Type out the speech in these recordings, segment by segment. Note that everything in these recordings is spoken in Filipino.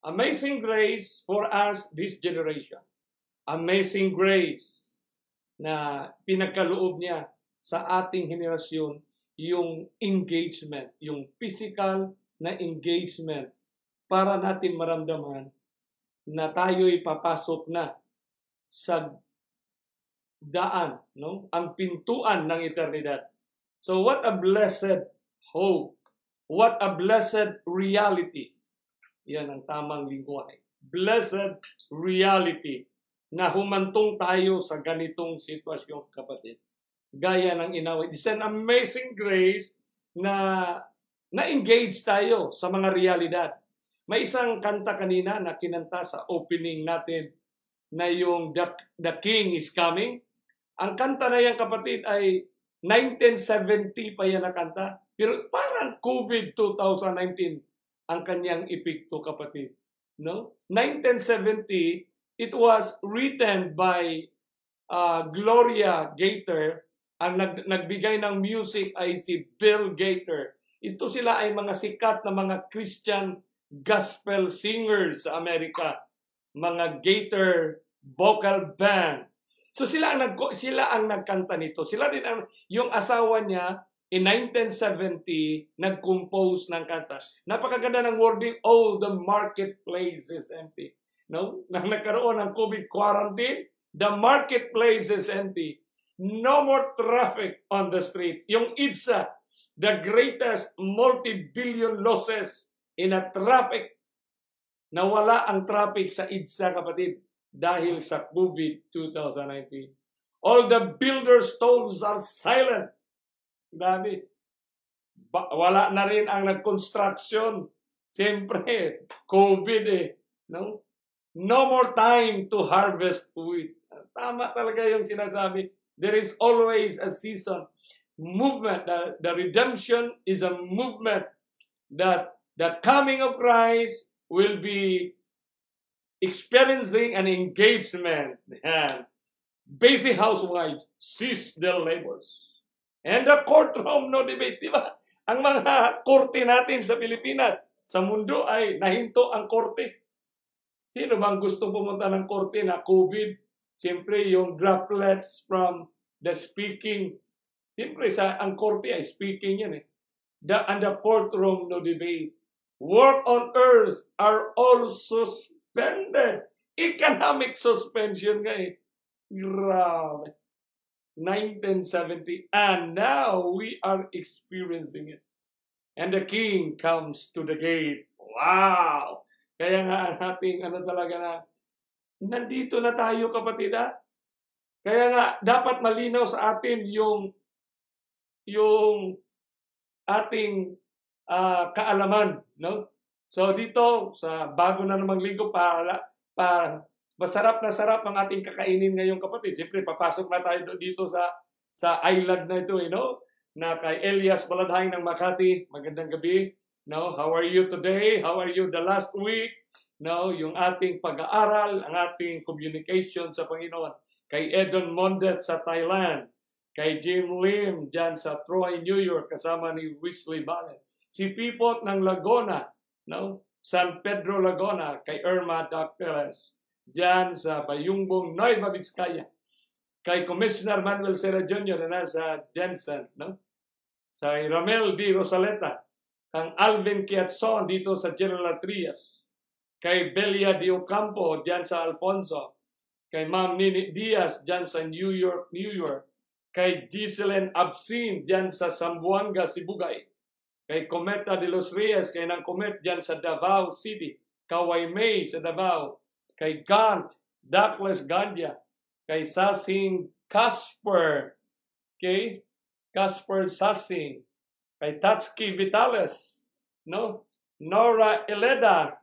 Amazing grace for us this generation. Amazing grace na pinagkaloob niya sa ating henerasyon yung engagement, yung physical na engagement para natin maramdaman na tayo'y papasok na sa daan, no? Ang pintuan ng eternidad. So what a blessed hope. What a blessed reality. Yan ang tamang lingwahe. Blessed reality na humantong tayo sa ganitong sitwasyon, kapatid. Gaya ng inaway. It's an amazing grace na na-engage tayo sa mga realidad. May isang kanta kanina na kinanta sa opening natin na yung The, The King is Coming. Ang kanta na yan, kapatid, ay 1970 pa yan nakanta. Pero parang COVID 2019 ang kanyang epekto, kapatid. No? 1970, it was written by uh, Gloria Gator. Ang nag, nagbigay ng music ay si Bill Gator. Ito sila ay mga sikat na mga Christian gospel singers sa Amerika. Mga Gator vocal band. So sila ang nag sila ang nagkanta nito. Sila din ang yung asawa niya in 1970 nag-compose ng kanta. Napakaganda ng wording, oh the marketplace is empty. No? Nang nagkaroon ng COVID quarantine, the marketplace is empty. No more traffic on the streets. Yung IDSA, the greatest multi-billion losses in a traffic. Nawala ang traffic sa IDSA, kapatid dahil sa COVID 2019. All the builder stones are silent. Dami. Ba- wala na rin ang nag-construction. Siyempre, COVID eh. No? No more time to harvest wheat. Tama talaga yung sinasabi. There is always a season. Movement. The, the redemption is a movement that the coming of Christ will be experiencing an engagement. And busy housewives cease their labors. And the courtroom no debate, di ba? Ang mga korte natin sa Pilipinas, sa mundo ay nahinto ang korte. Sino bang gusto pumunta ng korte na COVID? Siyempre, yung droplets from the speaking. Siyempre, sa, ang korte ay speaking yan eh. The, and the courtroom no debate. Work on earth are all suspended. Economic suspension nga eh. Grabe. 1970. And now we are experiencing it. And the king comes to the gate. Wow! Kaya nga ang ating ano talaga na, nandito na tayo kapatid ha? Kaya nga, dapat malinaw sa atin yung yung ating uh, kaalaman, no? So dito sa bago na namang linggo para para masarap na sarap ang ating kakainin ngayong kapatid. Siyempre papasok na tayo dito sa sa island na ito, you know, na kay Elias Baladhay ng Makati. Magandang gabi. No, how are you today? How are you the last week? No, yung ating pag-aaral, ang ating communication sa Panginoon. Kay Edon Mondet sa Thailand. Kay Jim Lim dyan sa Troy, New York, kasama ni Wesley Ballet. Si Pipot ng Lagona, no? San Pedro Lagona, kay Irma Doctores. Dyan sa Bayungbong, Nueva Vizcaya. Kay Commissioner Manuel Serra Jr. na nasa Jensen, no? Sa Ramel D. Rosaleta. Kang Alvin Kiatson dito sa General Trias. Kay Belia Di Ocampo dyan sa Alfonso. Kay Ma'am Nini Diaz dyan sa New York, New York. Kay Giseline Absin dyan sa Sambuanga, Sibugay. Kay Cometa de los Reyes, kay nang Comet dyan sa Davao City. Kaway May sa Davao. Kay Gant, Douglas Gandia. Kay Sasing Casper. Okay? Casper Sasing. Kay Tatsuki Vitales. No? Nora Eleda.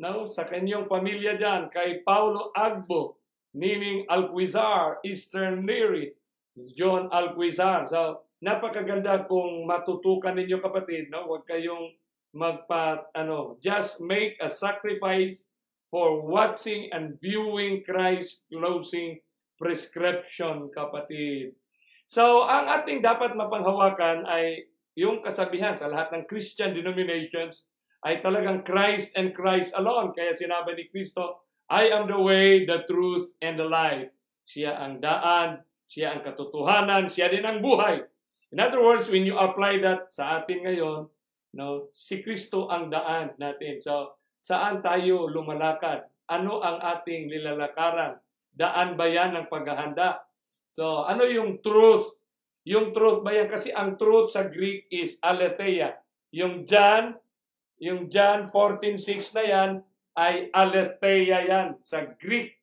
No? Sa kanyang pamilya dyan. Kay Paulo Agbo. Nining Alquizar. Eastern Neri. John Alquizar. So, napakaganda kung matutukan ninyo kapatid, no? Huwag kayong magpa ano, just make a sacrifice for watching and viewing Christ closing prescription, kapatid. So, ang ating dapat mapanghawakan ay yung kasabihan sa lahat ng Christian denominations, ay talagang Christ and Christ alone. Kaya sinabi ni Kristo, I am the way, the truth, and the life. Siya ang daan, siya ang katotohanan, siya din ang buhay. In other words, when you apply that sa atin ngayon, no, si Kristo ang daan natin. So, saan tayo lumalakad? Ano ang ating lilalakaran? Daan ba yan ng paghahanda? So, ano yung truth? Yung truth ba yan? Kasi ang truth sa Greek is aletheia. Yung John, yung John 14.6 na yan, ay aletheia yan sa Greek.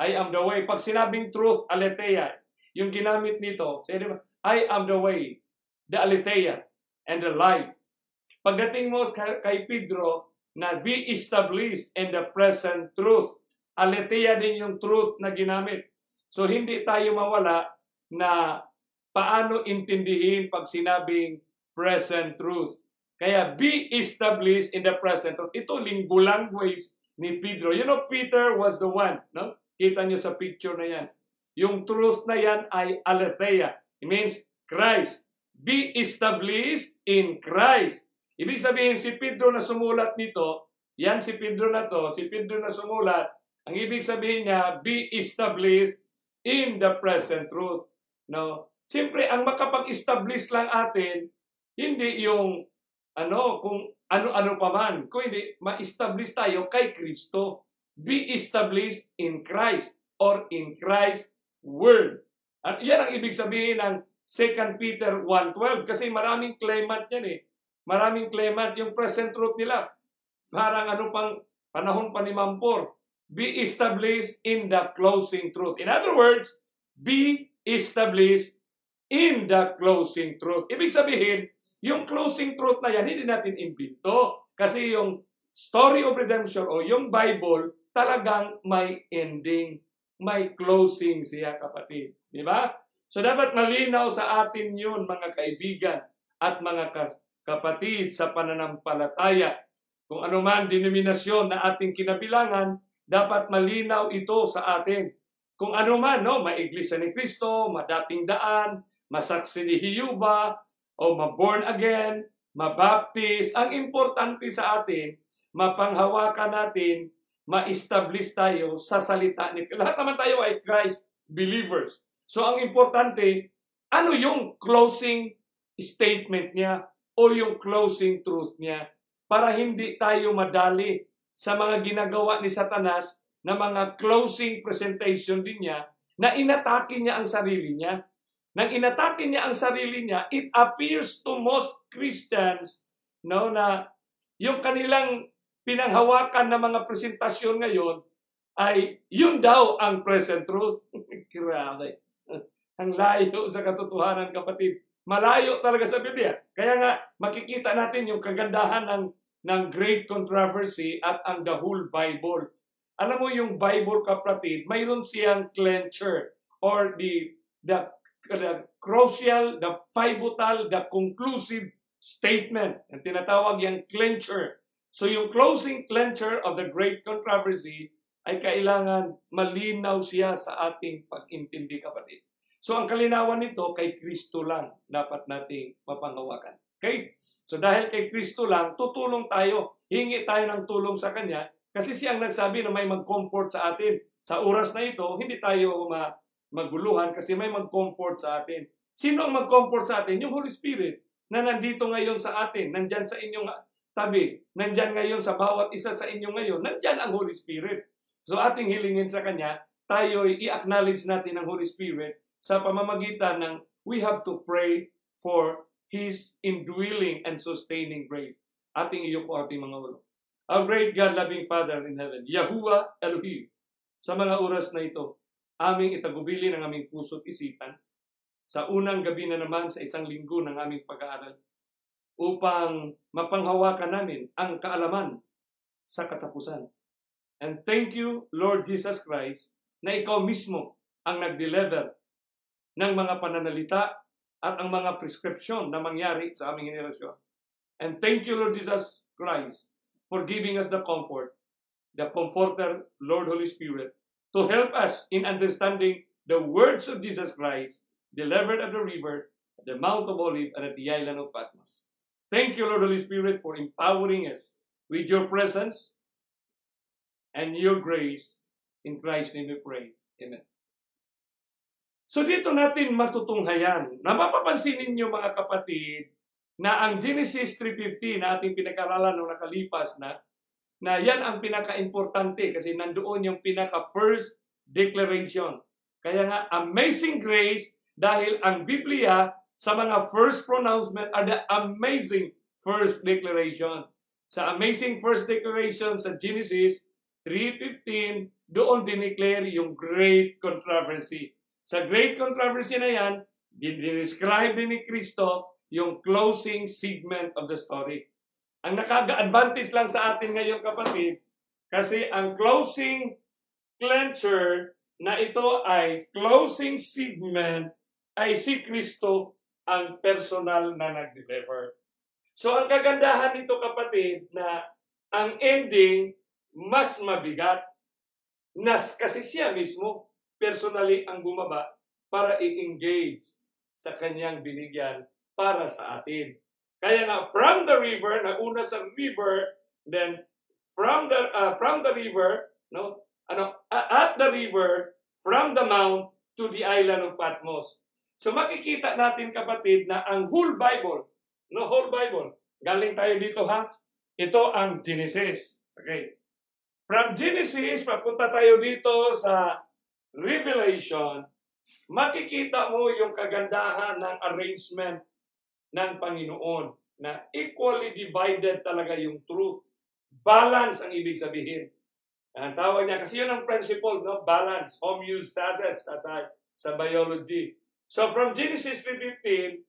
I am the way. Pag sinabing truth, aletheia, yung ginamit nito, I am the way, the aletheia, and the life. Pagdating mo kay Pedro, na be established in the present truth. Aletheia din yung truth na ginamit. So hindi tayo mawala na paano intindihin pag sinabing present truth. Kaya be established in the present truth. Ito linggo language ni Pedro. You know, Peter was the one. No? Kita nyo sa picture na yan. Yung truth na yan ay aletheia. It means Christ. Be established in Christ. Ibig sabihin, si Pedro na sumulat nito, yan si Pedro na to, si Pedro na sumulat, ang ibig sabihin niya, be established in the present truth. No? Siyempre, ang makapag-establish lang atin, hindi yung ano, kung ano-ano pa man. Kung hindi, ma-establish tayo kay Kristo. Be established in Christ or in Christ's Word. At yan ang ibig sabihin ng 2 Peter 1.12 kasi maraming claimant yan eh. Maraming claimant yung present truth nila. Parang ano pang panahon pa ni Mampor. Be established in the closing truth. In other words, be established in the closing truth. Ibig sabihin, yung closing truth na yan, hindi natin imbento. Kasi yung story of redemption o yung Bible, talagang may ending, may closing siya kapatid. Di ba? So dapat malinaw sa atin yun mga kaibigan at mga kapatid sa pananampalataya. Kung anuman denominasyon na ating kinabilangan, dapat malinaw ito sa atin. Kung anuman, no, maiglesia ni Kristo, madating daan, masaksi ni Hiyuba, o ma-born again, mabaptize, ang importante sa atin, mapanghawakan natin, ma-establish tayo sa salita ni Lahat naman tayo ay Christ believers. So ang importante, ano yung closing statement niya o yung closing truth niya para hindi tayo madali sa mga ginagawa ni Satanas na mga closing presentation din niya na inatake niya ang sarili niya. Nang inatake niya ang sarili niya, it appears to most Christians no, na yung kanilang pinanghawakan na mga presentasyon ngayon ay yun daw ang present truth. Grabe. Ang layo sa katotohanan, kapatid. Malayo talaga sa Biblia. Kaya nga, makikita natin yung kagandahan ng, ng great controversy at ang the whole Bible. Alam mo yung Bible, kapatid, mayroon siyang clencher or the, the, the crucial, the pivotal, the conclusive statement. Ang tinatawag yung clencher. So yung closing clencher of the great controversy ay kailangan malinaw siya sa ating pag-intindi, kapatid. So ang kalinawan nito kay Kristo lang dapat nating mapanghawakan. Okay? So dahil kay Kristo lang, tutulong tayo. Hingi tayo ng tulong sa Kanya kasi siya ang nagsabi na may mag-comfort sa atin. Sa oras na ito, hindi tayo ma maguluhan kasi may mag-comfort sa atin. Sino ang mag-comfort sa atin? Yung Holy Spirit na nandito ngayon sa atin, nandyan sa inyong tabi, nandyan ngayon sa bawat isa sa inyo ngayon, nandyan ang Holy Spirit. So ating hilingin sa Kanya, tayo i-acknowledge natin ang Holy Spirit sa pamamagitan ng we have to pray for His indwelling and sustaining grace. Ating iyo po ating mga ulo. Our great God, loving Father in heaven, Yahuwah Elohim, sa mga oras na ito, aming itagubili ng aming puso't isipan sa unang gabi na naman sa isang linggo ng aming pag-aaral upang mapanghawakan namin ang kaalaman sa katapusan. And thank you, Lord Jesus Christ, na ikaw mismo ang nag-deliver ng mga pananalita at ang mga prescription na mangyari sa aming henerasyon. And thank you, Lord Jesus Christ, for giving us the comfort, the comforter, Lord Holy Spirit, to help us in understanding the words of Jesus Christ delivered at the river, at the Mount of Olive, and at the island of Patmos. Thank you, Lord Holy Spirit, for empowering us with your presence and your grace. In Christ's name we pray. Amen. So dito natin matutunghayan na mapapansin ninyo mga kapatid na ang Genesis 3.15 na ating pinag-aralan nung nakalipas na na yan ang pinaka-importante kasi nandoon yung pinaka-first declaration. Kaya nga, amazing grace dahil ang Biblia sa mga first pronouncement are the amazing first declaration. Sa amazing first declaration sa Genesis 3.15, doon dineclare yung great controversy. Sa great controversy na yan, dinescribe din ni Kristo yung closing segment of the story. Ang nakaga-advantage lang sa atin ngayon kapatid, kasi ang closing clencher na ito ay closing segment ay si Kristo ang personal na nag-deliver. So ang kagandahan nito kapatid na ang ending mas mabigat nas kasi siya mismo personally ang bumaba para i-engage sa kanyang binigyan para sa atin. Kaya nga from the river, nauna sa river, then from the uh, from the river, no, ano, at the river, from the mount to the island of Patmos. So makikita natin kapatid na ang whole Bible, no whole Bible, galing tayo dito ha. Ito ang Genesis. Okay. From Genesis, papunta tayo dito sa Revelation, makikita mo yung kagandahan ng arrangement ng Panginoon na equally divided talaga yung truth. Balance ang ibig sabihin. Ang tawag niya, kasi yun ang principle, no? balance, homeostasis sa, sa biology. So from Genesis 3.15,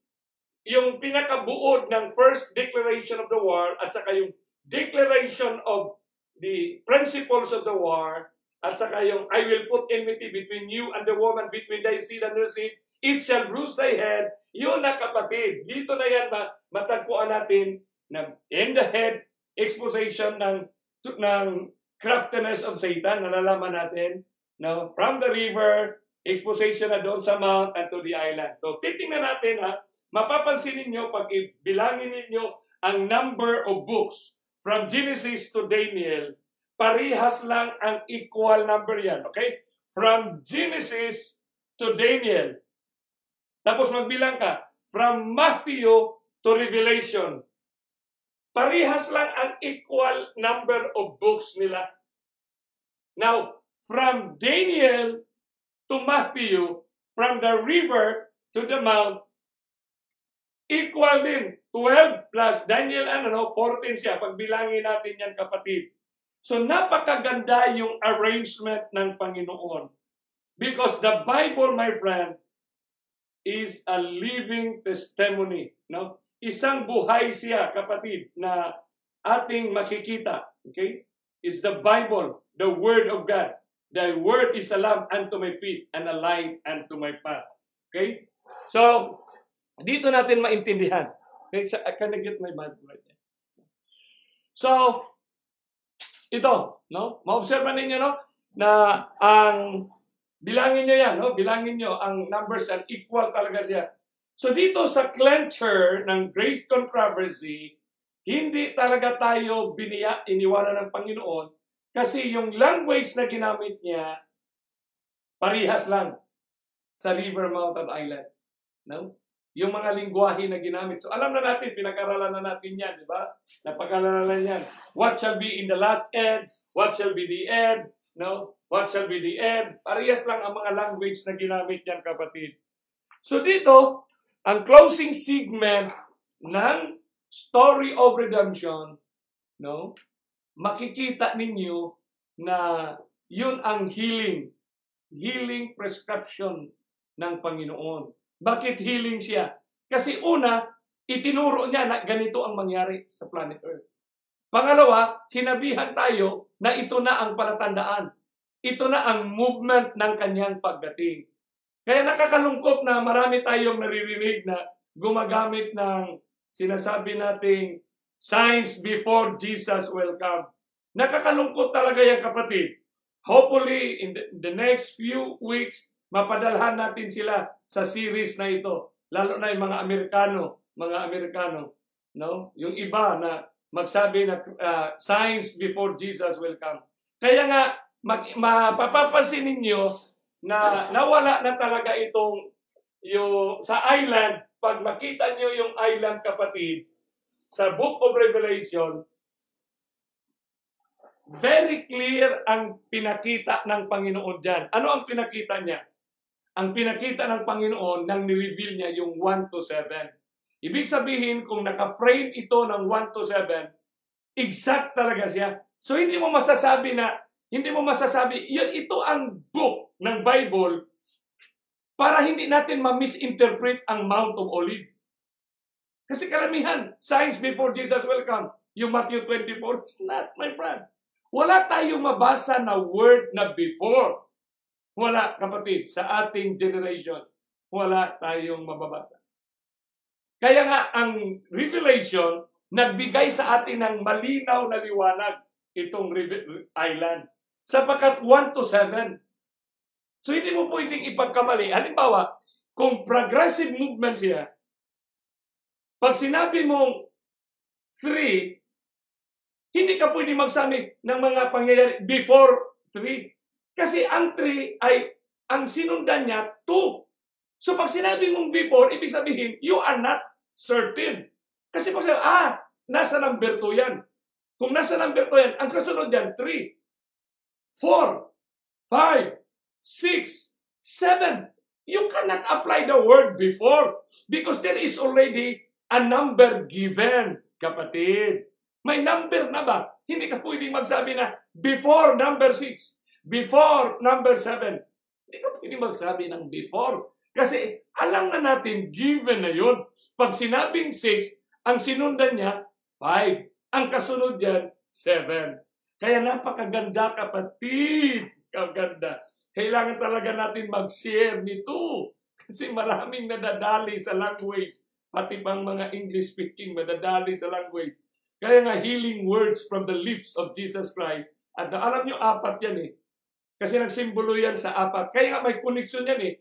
yung pinakabuod ng first declaration of the war at saka yung declaration of the principles of the war at saka yung I will put enmity between you and the woman, between thy seed and her seed, it shall bruise thy head. Yun na kapatid. Dito na yan matagpuan natin na in the head exposition ng ng craftiness of Satan, nalalaman natin, no? from the river, exposition na doon sa mount and to the island. So, titingnan natin ha, mapapansin ninyo pag bilangin ninyo ang number of books from Genesis to Daniel, parihas lang ang equal number yan. Okay? From Genesis to Daniel. Tapos magbilang ka, from Matthew to Revelation. Parihas lang ang equal number of books nila. Now, from Daniel to Matthew, from the river to the mount, equal din. 12 plus Daniel, ano, no, 14 siya. Pagbilangin natin yan, kapatid. So napakaganda yung arrangement ng Panginoon. Because the Bible, my friend, is a living testimony. No? Isang buhay siya, kapatid, na ating makikita. Okay? Is the Bible, the Word of God. The Word is a lamp unto my feet and a light unto my path. Okay? So, dito natin maintindihan. Okay? So, can I get my Bible right there? So, ito, no? Maobserba ninyo, no? Na ang bilangin niyo yan, no? Bilangin niyo ang numbers and equal talaga siya. So dito sa clencher ng Great Controversy, hindi talaga tayo biniya, iniwanan ng Panginoon kasi yung language na ginamit niya, parihas lang sa River Mountain Island. No? Yung mga lingwahe na ginamit. So alam na natin, pinag-aralan na natin yan, di ba? Napag-aralan yan. What shall be in the last end? What shall be the end? No? What shall be the end? Parehas lang ang mga language na ginamit yan, kapatid. So dito, ang closing segment ng story of redemption, no? Makikita ninyo na yun ang healing, healing prescription ng Panginoon. Bakit healing siya? Kasi una, itinuro niya na ganito ang mangyari sa planet Earth. Pangalawa, sinabihan tayo na ito na ang palatandaan. Ito na ang movement ng kanyang pagdating. Kaya nakakalungkot na marami tayong naririnig na gumagamit ng sinasabi nating signs before Jesus will come. Nakakalungkot talaga yan kapatid. Hopefully, in the, the next few weeks, mapadalhan natin sila sa series na ito. Lalo na yung mga Amerikano, mga Amerikano, no? Yung iba na magsabi na uh, signs before Jesus will come. Kaya nga, mag, mapapapansin ninyo na nawala na talaga itong yung, sa island, pag makita nyo yung island kapatid, sa Book of Revelation, very clear ang pinakita ng Panginoon dyan. Ano ang pinakita niya? Ang pinakita ng Panginoon nang ni-reveal niya yung 1 to 7. Ibig sabihin, kung naka-frame ito ng 1 to 7, exact talaga siya. So hindi mo masasabi na, hindi mo masasabi, yun, ito ang book ng Bible para hindi natin ma-misinterpret ang Mount of Olive. Kasi karamihan, signs before Jesus will come. Yung Matthew 24, it's not, my friend. Wala tayong mabasa na word na before. Wala, kapatid, sa ating generation. Wala tayong mababasa. Kaya nga, ang revelation, nagbigay sa atin ng malinaw na liwanag itong island. Sapagkat 1 to 7. So, hindi mo pwedeng ipagkamali. Halimbawa, kung progressive movement siya, pag sinabi mong 3, hindi ka pwede magsabi ng mga pangyayari before 3. Kasi ang 3 ay, ang sinundan niya, 2. So pag sinabi mong before, ibig sabihin, you are not certain. Kasi pag sabi, ah, nasa number 2 yan. Kung nasa number 2 yan, ang kasunod yan, 3, 4, 5, 6, 7. You cannot apply the word before because there is already a number given, kapatid. May number na ba? Hindi ka pwedeng magsabi na before number 6, before number 7. Hindi ka pwedeng magsabi ng before. Kasi alam na natin, given na yun. Pag sinabing 6, ang sinundan niya, 5. Ang kasunod yan, 7. Kaya napakaganda kapatid. Kaganda. Kailangan talaga natin mag-share nito. Kasi maraming nadadali sa language. Pati pang mga English speaking, madadali sa language. Kaya nga healing words from the lips of Jesus Christ. At alam nyo, apat yan eh. Kasi nagsimbolo yan sa apat. Kaya nga may connection yan eh.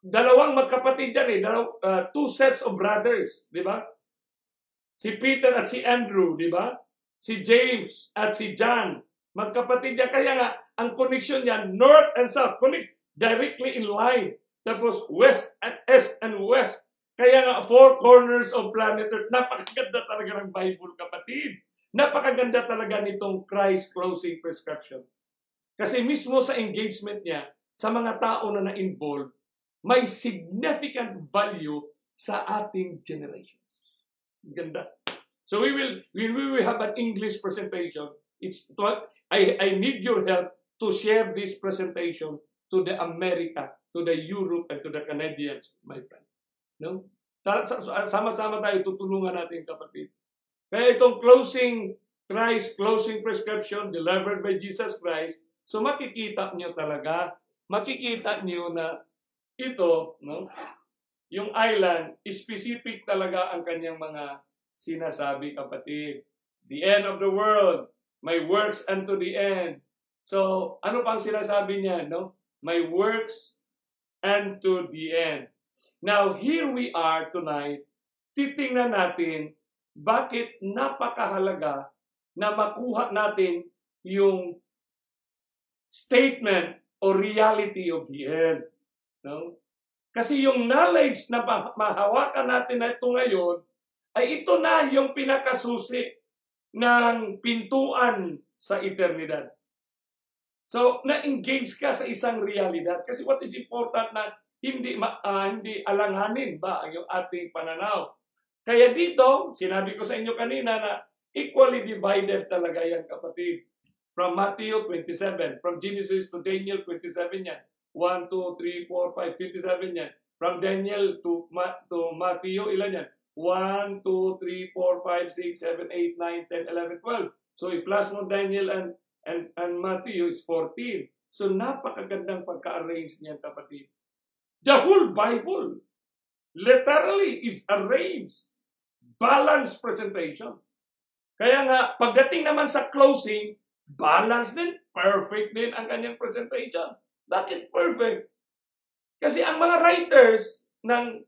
Dalawang magkapatid yan eh. Dalaw, uh, two sets of brothers. Di ba? Si Peter at si Andrew. Di ba? Si James at si John. Magkapatid yan. Kaya nga, ang connection yan, north and south. Connect directly in line. Tapos west and east and west. Kaya nga, four corners of planet Earth, napakaganda talaga ng Bible, kapatid. Napakaganda talaga nitong Christ closing prescription. Kasi mismo sa engagement niya, sa mga tao na na-involve, may significant value sa ating generation. Ganda. So we will, we will have an English presentation. It's I, I need your help to share this presentation to the America, to the Europe, and to the Canadians, my friend. No? Sama-sama tayo, tutulungan natin kapatid. Kaya itong closing Christ, closing prescription delivered by Jesus Christ, so makikita nyo talaga, makikita nyo na ito, no? yung island, specific talaga ang kanyang mga sinasabi kapatid. The end of the world, my works unto the end. So, ano pang sinasabi niya, no? My works unto the end. Now, here we are tonight, titingnan natin bakit napakahalaga na makuha natin yung statement o reality of the end. No? Kasi yung knowledge na mahawakan natin na ito ngayon, ay ito na yung pinakasusi ng pintuan sa eternidad. So, na-engage ka sa isang realidad. Kasi what is important na hindi uh, hindi alanganin ba ang ating pananaw. Kaya dito, sinabi ko sa inyo kanina na equally divided talaga yan kapatid. From Matthew 27, from Genesis to Daniel 27 yan. 1, 2, 3, 4, 5, 27 yan. From Daniel to, Ma to Matthew, ilan yan? 1, 2, 3, 4, 5, 6, 7, 8, 9, 10, 11, 12. So i-plus mo Daniel and, and, and Matthew is 14. So napakagandang pagka-arrange niyan kapatid. The whole Bible literally is arranged. Balanced presentation. Kaya nga, pagdating naman sa closing, balance din, perfect din ang kanyang presentation. Bakit perfect? Kasi ang mga writers ng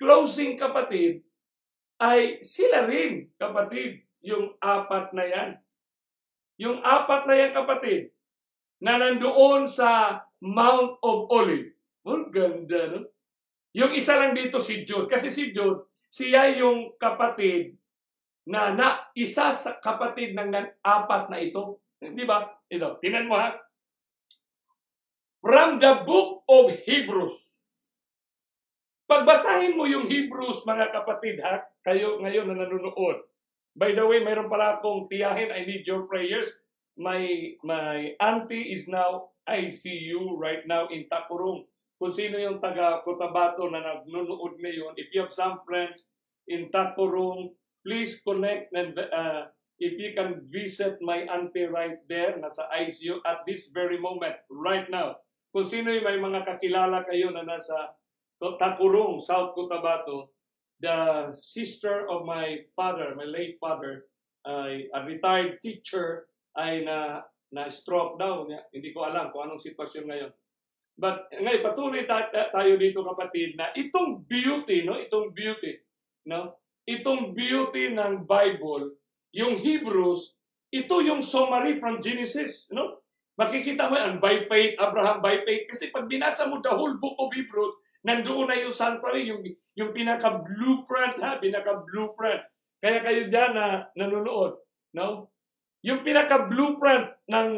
closing kapatid ay sila rin, kapatid, yung apat na yan. Yung apat na yan, kapatid, na nandoon sa Mount of Olive. Oh, ganda, no? Yung isa lang dito si Jude. Kasi si Jude, siya yung kapatid na, na isa sa kapatid ng apat na ito. Di ba? Ito, tinan mo ha. From the book of Hebrews. Pagbasahin mo yung Hebrews, mga kapatid ha, kayo ngayon na nanonood. By the way, mayroon pala akong tiyahin. I need your prayers. My, my auntie is now ICU right now in Takurong. Kung sino yung taga Cotabato na nanonood ngayon, if you have some friends in Takurong, please connect and uh, if you can visit my auntie right there, nasa ICU at this very moment, right now. Kung sino yung may mga kakilala kayo na nasa Takurong, South Cotabato, the sister of my father, my late father, ay a retired teacher, ay na na stroke daw. Hindi ko alam kung anong sitwasyon ngayon. But ngayon patuloy tayo dito kapatid na itong beauty, no? Itong beauty, no? Itong beauty ng Bible, yung Hebrews, ito yung summary from Genesis, no? Makikita mo yan, by faith, Abraham by faith. Kasi pag binasa mo the whole book of Hebrews, nandoon na yung sanctuary, yung, yung pinaka-blueprint, ha? Pinaka-blueprint. Kaya kayo dyan na nanonood, no? Yung pinaka-blueprint ng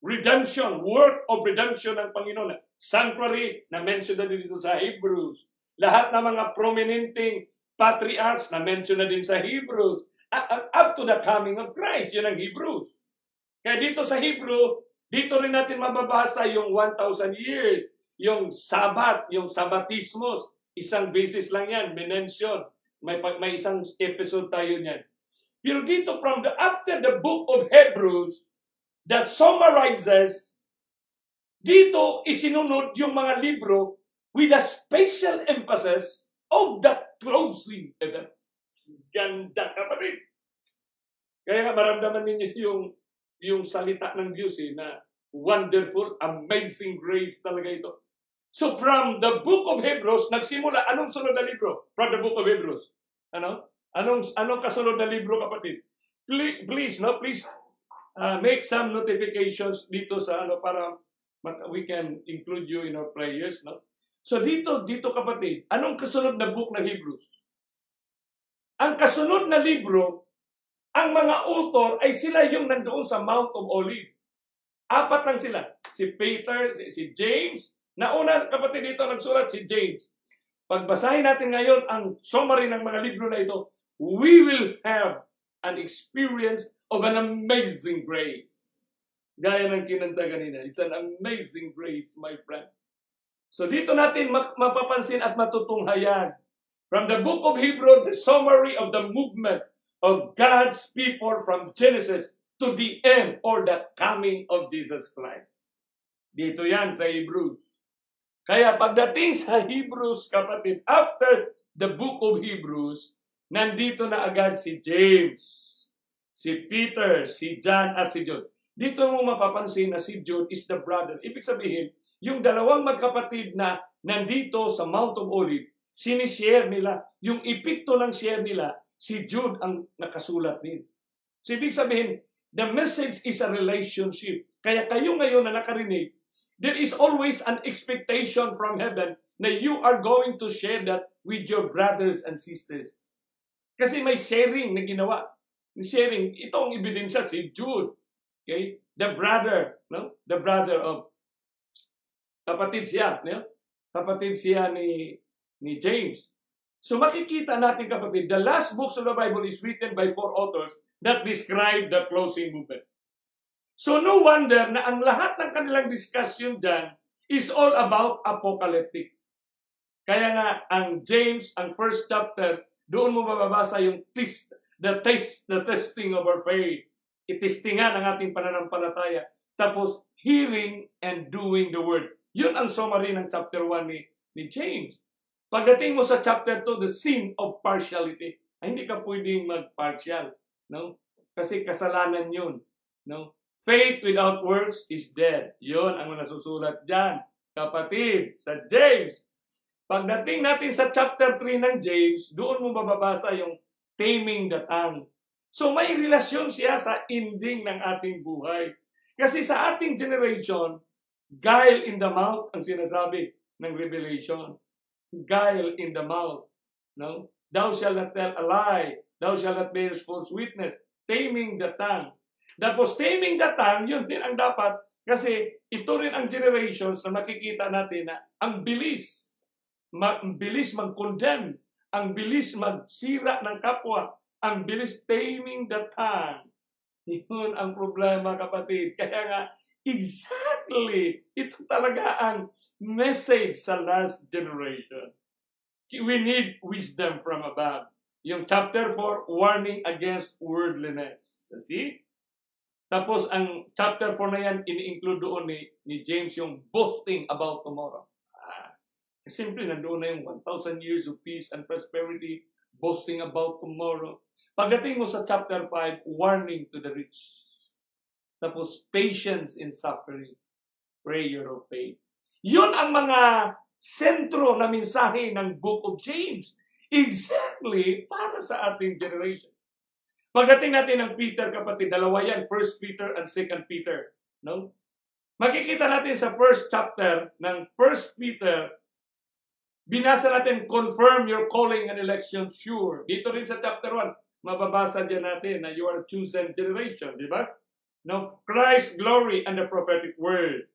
redemption, work of redemption ng Panginoon. Sanctuary na mention na din dito sa Hebrews. Lahat ng mga prominenting patriarchs na mention na din sa Hebrews. Up to the coming of Christ, yun ang Hebrews. Kaya dito sa Hebrew, dito rin natin mababasa yung 1,000 years, yung Sabat, yung Sabatismos. Isang basis lang yan, mention. May, may isang episode tayo niyan. Pero dito from the after the book of Hebrews that summarizes dito isinunod yung mga libro with a special emphasis of the closing event. Ganda kapatid. Kaya maramdaman ninyo yung yung salita ng Diyos eh, na wonderful, amazing grace talaga ito. So from the book of Hebrews, nagsimula, anong sunod na libro? From the book of Hebrews. Ano? Anong anong kasunod na libro kapatid? Please, please no, please uh, make some notifications dito sa ano para we can include you in our prayers, no? So dito dito kapatid, anong kasunod na book ng Hebrews? Ang kasunod na libro, ang mga author ay sila yung nandoon sa Mount of Olive. Apat lang sila. Si Peter, si, si James. Nauna kapatid dito nagsulat si James. Pagbasahin natin ngayon ang summary ng mga libro na ito, we will have an experience of an amazing grace. Gaya ng kinanta kanina, it's an amazing grace, my friend. So dito natin mapapansin at matutunghayan from the book of Hebrew, the summary of the movement of God's people from Genesis to the end or the coming of Jesus Christ. Dito yan sa Hebrews. Kaya pagdating sa Hebrews, kapatid, after the book of Hebrews, nandito na agad si James, si Peter, si John, at si Jude. Dito mo mapapansin na si Jude is the brother. Ibig sabihin, yung dalawang magkapatid na nandito sa Mount of Olive, sinishare nila. Yung ipikto ng share nila, si Jude ang nakasulat din. So ibig sabihin, the message is a relationship. Kaya kayo ngayon na nakarinig, there is always an expectation from heaven na you are going to share that with your brothers and sisters. Kasi may sharing na ginawa. Sharing, ito ang ebidensya si Jude. Okay? The brother, no? The brother of kapatid siya, no? Kapatid siya ni ni James. So makikita natin kapatid, the last books of the Bible is written by four authors that describe the closing movement. So no wonder na ang lahat ng kanilang discussion dyan is all about apocalyptic. Kaya nga, ang James, ang first chapter, doon mo mababasa yung test, the test, the testing of our faith. Itestingan ang ating pananampalataya. Tapos, hearing and doing the word. Yun ang summary ng chapter 1 ni, ni James. Pagdating mo sa chapter 2, the sin of partiality. Ay, hindi ka pwedeng mag-partial. No? Kasi kasalanan yun. No? Faith without works is dead. Yun ang nasusulat dyan. Kapatid, sa James Pagdating natin sa chapter 3 ng James, doon mo mababasa yung taming the tongue. So may relasyon siya sa ending ng ating buhay. Kasi sa ating generation, guile in the mouth ang sinasabi ng Revelation. Guile in the mouth. No? Thou shalt not tell a lie. Thou shalt not bear false witness. Taming the tongue. Tapos taming the tongue, yun din ang dapat kasi ito rin ang generations na makikita natin na ang bilis, ma- ang bilis mag-condemn, ang bilis magsira ng kapwa, ang bilis taming the tongue. Yun ang problema kapatid. Kaya nga, exactly, ito talaga ang message sa last generation. We need wisdom from above. Yung chapter 4, warning against worldliness. See? Tapos ang chapter 4 na yan, ini-include doon ni, ni James yung boasting about tomorrow. Ah, simple, nandoon na yung 1,000 years of peace and prosperity, boasting about tomorrow. Pagdating mo sa chapter 5, warning to the rich. Tapos, patience in suffering, prayer of faith. Yun ang mga sentro na mensahe ng Book of James. Exactly para sa ating generation. Pagdating natin ng Peter, kapatid, dalawa yan, 1 Peter and 2 Peter. No? Makikita natin sa first chapter ng 1 Peter, binasa natin, confirm your calling and election sure. Dito rin sa chapter 1, mababasa din natin na you are a chosen generation, di ba? No, Christ, glory, and the prophetic word.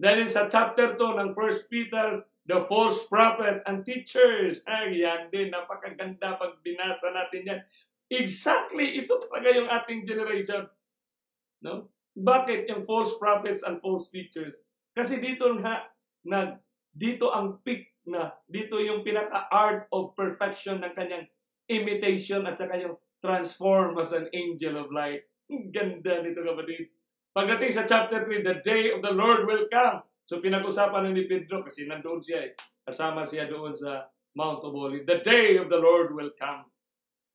Then sa chapter 2 ng 1 Peter, the false prophet and teachers. Ay, yan din, napakaganda pag binasa natin yan. Exactly, ito talaga yung ating generation. No? Bakit yung false prophets and false teachers? Kasi dito nga, na, dito ang peak na, dito yung pinaka-art of perfection ng kanyang imitation at saka yung transform as an angel of light. Ang ganda nito kapatid. Pagdating sa chapter 3, the day of the Lord will come. So pinag-usapan na ni Pedro kasi nandoon siya eh. Kasama siya doon sa Mount of Olives. The day of the Lord will come.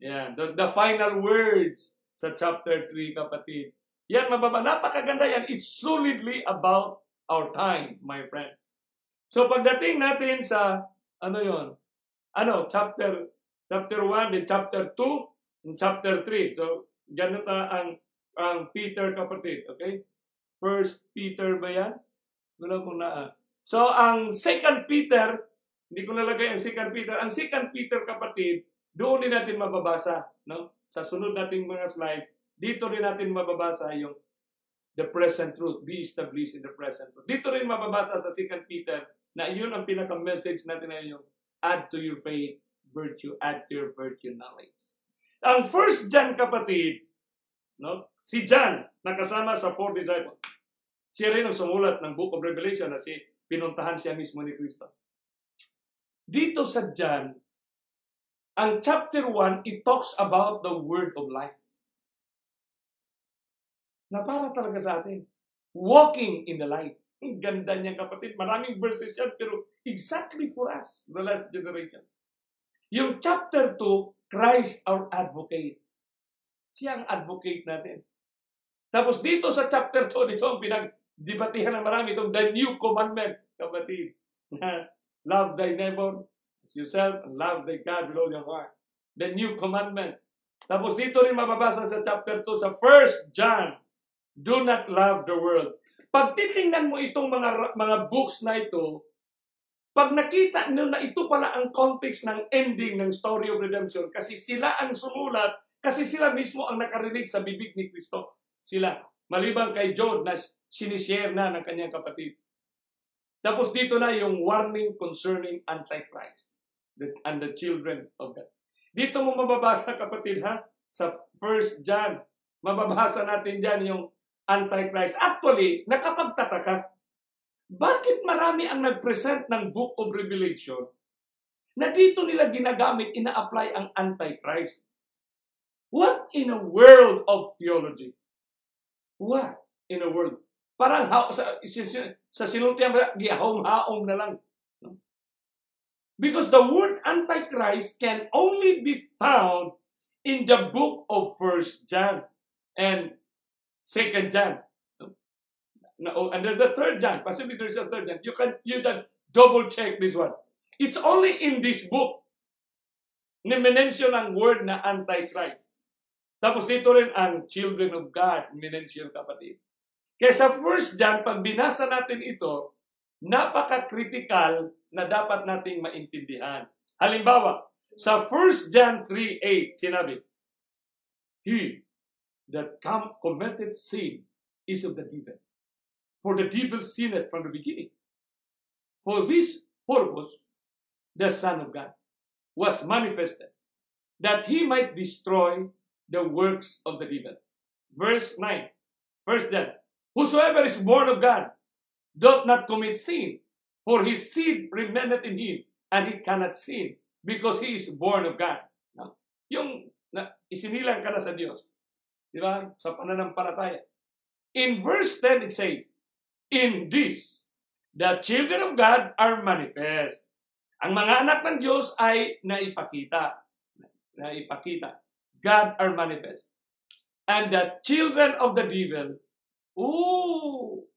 Yan. The, the final words sa chapter 3, kapatid. Yan, mababa. Napakaganda yan. It's solidly about our time, my friend. So pagdating natin sa, ano yon Ano, chapter chapter 1, then chapter 2, and chapter 3. So, ganito ang ang Peter kapatid, okay? First Peter ba yan? Wala kong naa. So, ang second Peter, hindi ko nalagay ang second Peter. Ang second Peter kapatid, doon din natin mababasa, no? Sa sunod nating mga slides, dito rin natin mababasa yung the present truth, be established in the present truth. Dito rin mababasa sa second Peter na yun ang pinaka-message natin na yung add to your faith, virtue, add to your virtue, knowledge. Ang first John kapatid, No? Si John, nakasama sa four disciples. Siya rin ang sumulat ng Book of Revelation na si pinuntahan siya mismo ni Kristo. Dito sa John, ang chapter 1, it talks about the word of life. Na para talaga sa atin. Walking in the light. Ang ganda niya kapatid. Maraming verses yan, pero exactly for us, the last generation. Yung chapter 2, Christ our advocate. Siya ang advocate natin. Tapos dito sa chapter 2, dito ang pinagdibatihan ng marami, itong the new commandment, kapatid. love thy neighbor as yourself and love thy God with all your heart. The new commandment. Tapos dito rin mababasa sa chapter 2 sa 1 John, do not love the world. Pag titingnan mo itong mga mga books na ito, pag nakita nyo na ito pala ang context ng ending ng story of redemption kasi sila ang sumulat kasi sila mismo ang nakarinig sa bibig ni Kristo. Sila. Maliban kay John na sinishare na ng kanyang kapatid. Tapos dito na yung warning concerning Antichrist and the children of God. Dito mo mababasa kapatid ha, sa 1 John, mababasa natin dyan yung Antichrist. Actually, nakapagtataka. Bakit marami ang nag-present ng Book of Revelation na dito nila ginagamit, ina-apply ang Antichrist? What in a world of theology? What in a world? Parang ha, sa, sa sinultihan, gihahong-haong na lang. Because the word Antichrist can only be found in the book of First John and Second John. No, and then the third John, possibly there's a third John. You can you can double check this one. It's only in this book na mention ang word na Antichrist. Tapos dito rin ang children of God, minention kapatid. Kaya sa first John, pag binasa natin ito, napaka-critical na dapat nating maintindihan. Halimbawa, sa 1 John 3.8, sinabi, He that com- committed sin is of the devil. For the devil sinned from the beginning. For this purpose, the Son of God was manifested, that he might destroy the works of the devil. Verse 9, First John, Whosoever is born of God doth not commit sin, for his seed remaineth in him, and he cannot sin, because he is born of God. No? Yung na, isinilang ka na sa Diyos. Di ba? Sa pananampalataya. In verse 10 it says, In this, the children of God are manifest. Ang mga anak ng Diyos ay naipakita. Naipakita. God are manifest. And the children of the devil, ooh!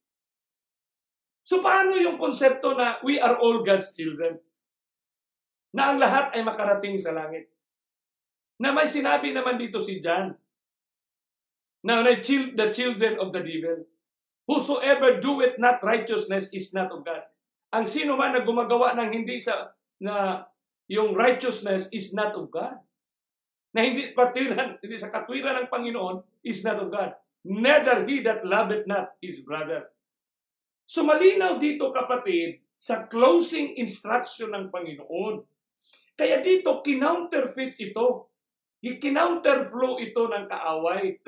So paano yung konsepto na we are all God's children? Na ang lahat ay makarating sa langit. Na may sinabi naman dito si John, na the children of the devil, whosoever doeth not righteousness is not of God. Ang sino man na gumagawa ng hindi sa na yung righteousness is not of God. Na hindi patiran, hindi sa katwiran ng Panginoon is not of God. Neither he that loveth not his brother. So malinaw dito kapatid sa closing instruction ng Panginoon. Kaya dito kinounterfeit ito. Kinounterflow ito ng kaaway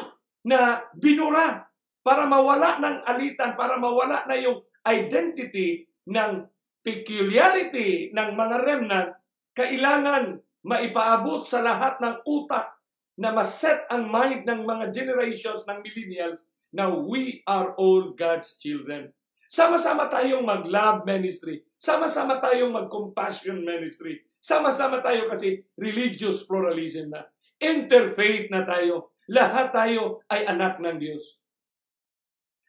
na binura para mawala ng alitan, para mawala na yung identity ng peculiarity ng mga remnant, kailangan maipaabot sa lahat ng utak na maset ang mind ng mga generations ng millennials na we are all God's children. Sama-sama tayong mag-love ministry. Sama-sama tayong mag-compassion ministry. Sama-sama tayo kasi religious pluralism na. Interfaith na tayo. Lahat tayo ay anak ng Diyos.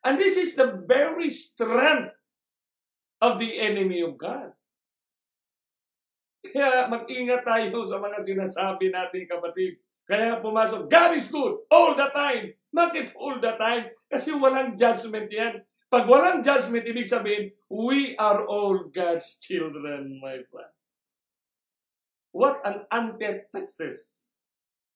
And this is the very strength of the enemy of God. Kaya mag-ingat tayo sa mga sinasabi natin kapatid. Kaya pumasok, God is good all the time. Bakit all the time? Kasi walang judgment yan. Pag walang judgment, ibig sabihin, we are all God's children, my friend. What an antithesis.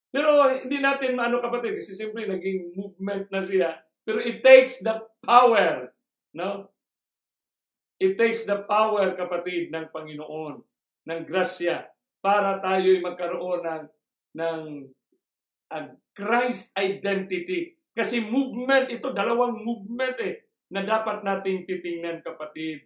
Pero hindi natin maano kapatid, kasi siyempre naging movement na siya. Pero it takes the power, no? It takes the power, kapatid, ng Panginoon, ng grasya, para tayo'y magkaroon ng, ng uh, Christ identity. Kasi movement ito, dalawang movement eh, na dapat nating titingnan, kapatid.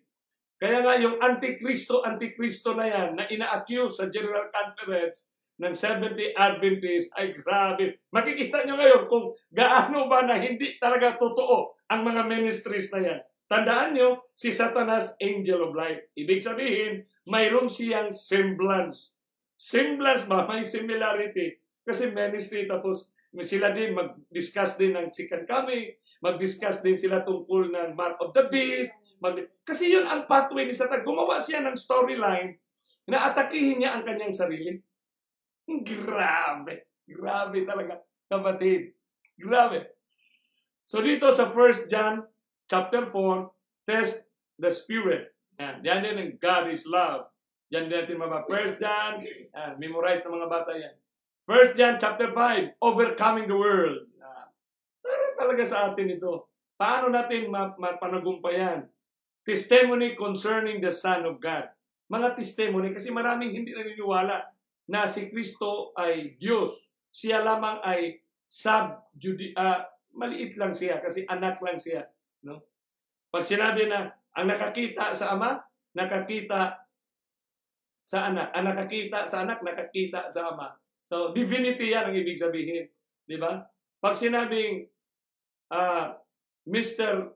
Kaya nga yung antikristo, antikristo na yan, na ina-accuse sa General Conference ng 70 Adventist, ay grabe. Makikita nyo ngayon kung gaano ba na hindi talaga totoo ang mga ministries na yan. Tandaan nyo, si Satanas, angel of light. Ibig sabihin, mayroon siyang semblance. Semblance ba? May similarity. Kasi ministry tapos sila din mag-discuss din ng second coming, mag-discuss din sila tungkol ng mark of the beast. Mag kasi yun ang pathway ni Satan. Gumawa siya ng storyline na atakihin niya ang kanyang sarili. Grabe. Grabe talaga, kapatid. Grabe. So dito sa 1 John chapter 4, test the spirit. Yan, yan din ang God is love. Yan din natin mga 1 John, yan, memorize ng mga bata yan. 1 John chapter 5, overcoming the world. Pero talaga sa atin ito. Paano natin mapanagumpayan? Testimony concerning the Son of God. Mga testimony, kasi maraming hindi naniniwala na si Kristo ay Diyos. Siya lamang ay sub-judi, uh, maliit lang siya kasi anak lang siya. No? Pag sinabi na ang nakakita sa ama, nakakita sa anak. Ang nakakita sa anak, nakakita sa ama. So, divinity yan ang ibig sabihin. Di ba? Pag sinabing uh, Mr.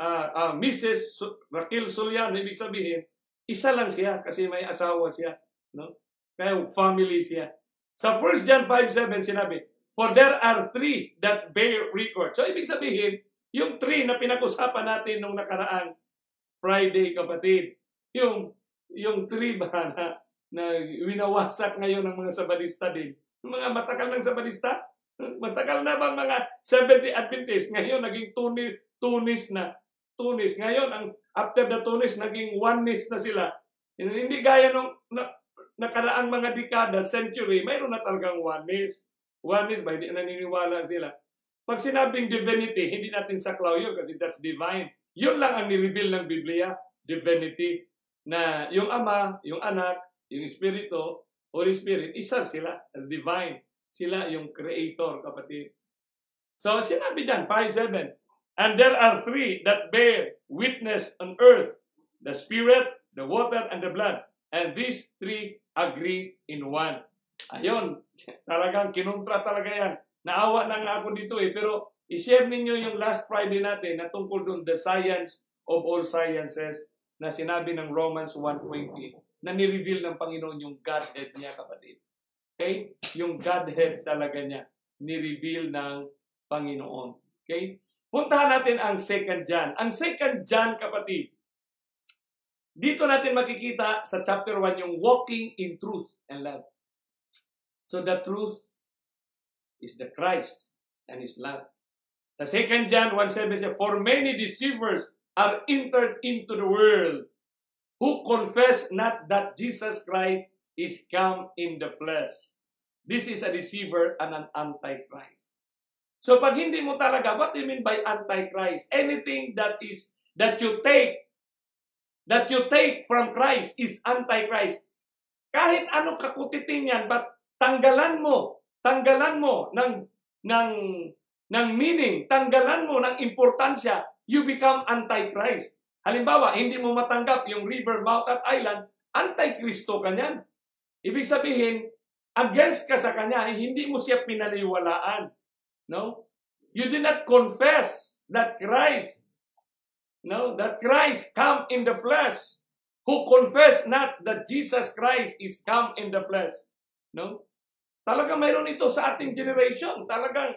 Uh, uh, Mrs. Raquel Soliano, ibig sabihin, isa lang siya kasi may asawa siya. No? Kaya family siya. Sa 1 John 5.7 sinabi, For there are three that bear record. So, ibig sabihin, yung three na pinag-usapan natin nung nakaraang Friday, kapatid, yung, yung three ba na, na winawasak ngayon ng mga sabalista din. Mga matakal ng sabalista, Matagal na ba mga 70 Adventist? Ngayon, naging tunis, tunis na. Tunis. Ngayon, ang after the tunis, naging oneness na sila. Hindi gaya nung na, nakaraang mga dekada, century, mayroon na talagang oneness. Oneness ba? Hindi naniniwala sila. Pag sinabing divinity, hindi natin saklaw yun kasi that's divine. Yun lang ang nireveal ng Biblia, divinity. Na yung Ama, yung Anak, yung Espiritu, Holy Spirit, isa sila as divine. Sila yung creator, kapatid. So, sinabi dyan, 5.7, And there are three that bear witness on earth, the Spirit, the water, and the blood. And these three agree in one. Ayun, talagang kinuntra talaga yan. Naawa na nga ako dito eh, pero i-share ninyo yung last Friday natin na tungkol doon the science of all sciences na sinabi ng Romans 1.20 na ni-reveal ng Panginoon yung Godhead niya, kapatid. Okay? Yung Godhead talaga niya, ni-reveal ng Panginoon. Okay? Puntahan natin ang second John. Ang second John, kapatid, dito natin makikita sa chapter 1 yung walking in truth and love. So the truth is the Christ and His love. Sa 2 John 1.7 says, For many deceivers are entered into the world who confess not that Jesus Christ is come in the flesh. This is a deceiver and an antichrist. So pag hindi mo talaga, what do you mean by antichrist? Anything that is that you take that you take from Christ is antichrist. Kahit anong kakutiting yan, but tanggalan mo, tanggalan mo ng ng ng meaning, tanggalan mo ng importansya, you become antichrist. Halimbawa, hindi mo matanggap yung river, mount at island, antikristo ka niyan. Ibig sabihin, against ka sa kanya, hindi mo siya pinaliwalaan. No? You did not confess that Christ, no, that Christ come in the flesh. Who confess not that Jesus Christ is come in the flesh. No? Talagang mayroon ito sa ating generation. Talagang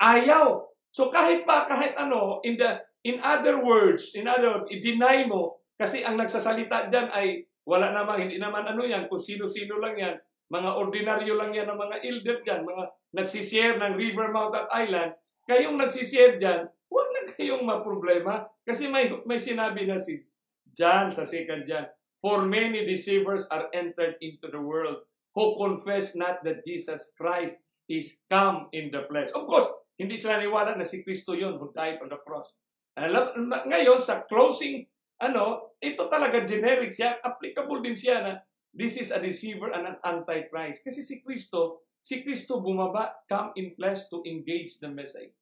ayaw. So kahit pa, kahit ano, in the in other words, in other words, i-deny mo, kasi ang nagsasalita dyan ay wala namang, hindi naman ano yan, kung sino-sino lang yan, mga ordinaryo lang yan ng mga elder dyan, mga nagsishare ng River Mountain Island, kayong nagsishare dyan, huwag na kayong maproblema. Kasi may, may sinabi na si John sa second John, For many deceivers are entered into the world who confess not that Jesus Christ is come in the flesh. Of course, hindi sila niwala na si Kristo yun who died on the cross. Alam, ngayon, sa closing, ano, ito talaga generic siya, applicable din siya na this is a deceiver and an antichrist. Kasi si Kristo, si Kristo bumaba, come in flesh to engage the message.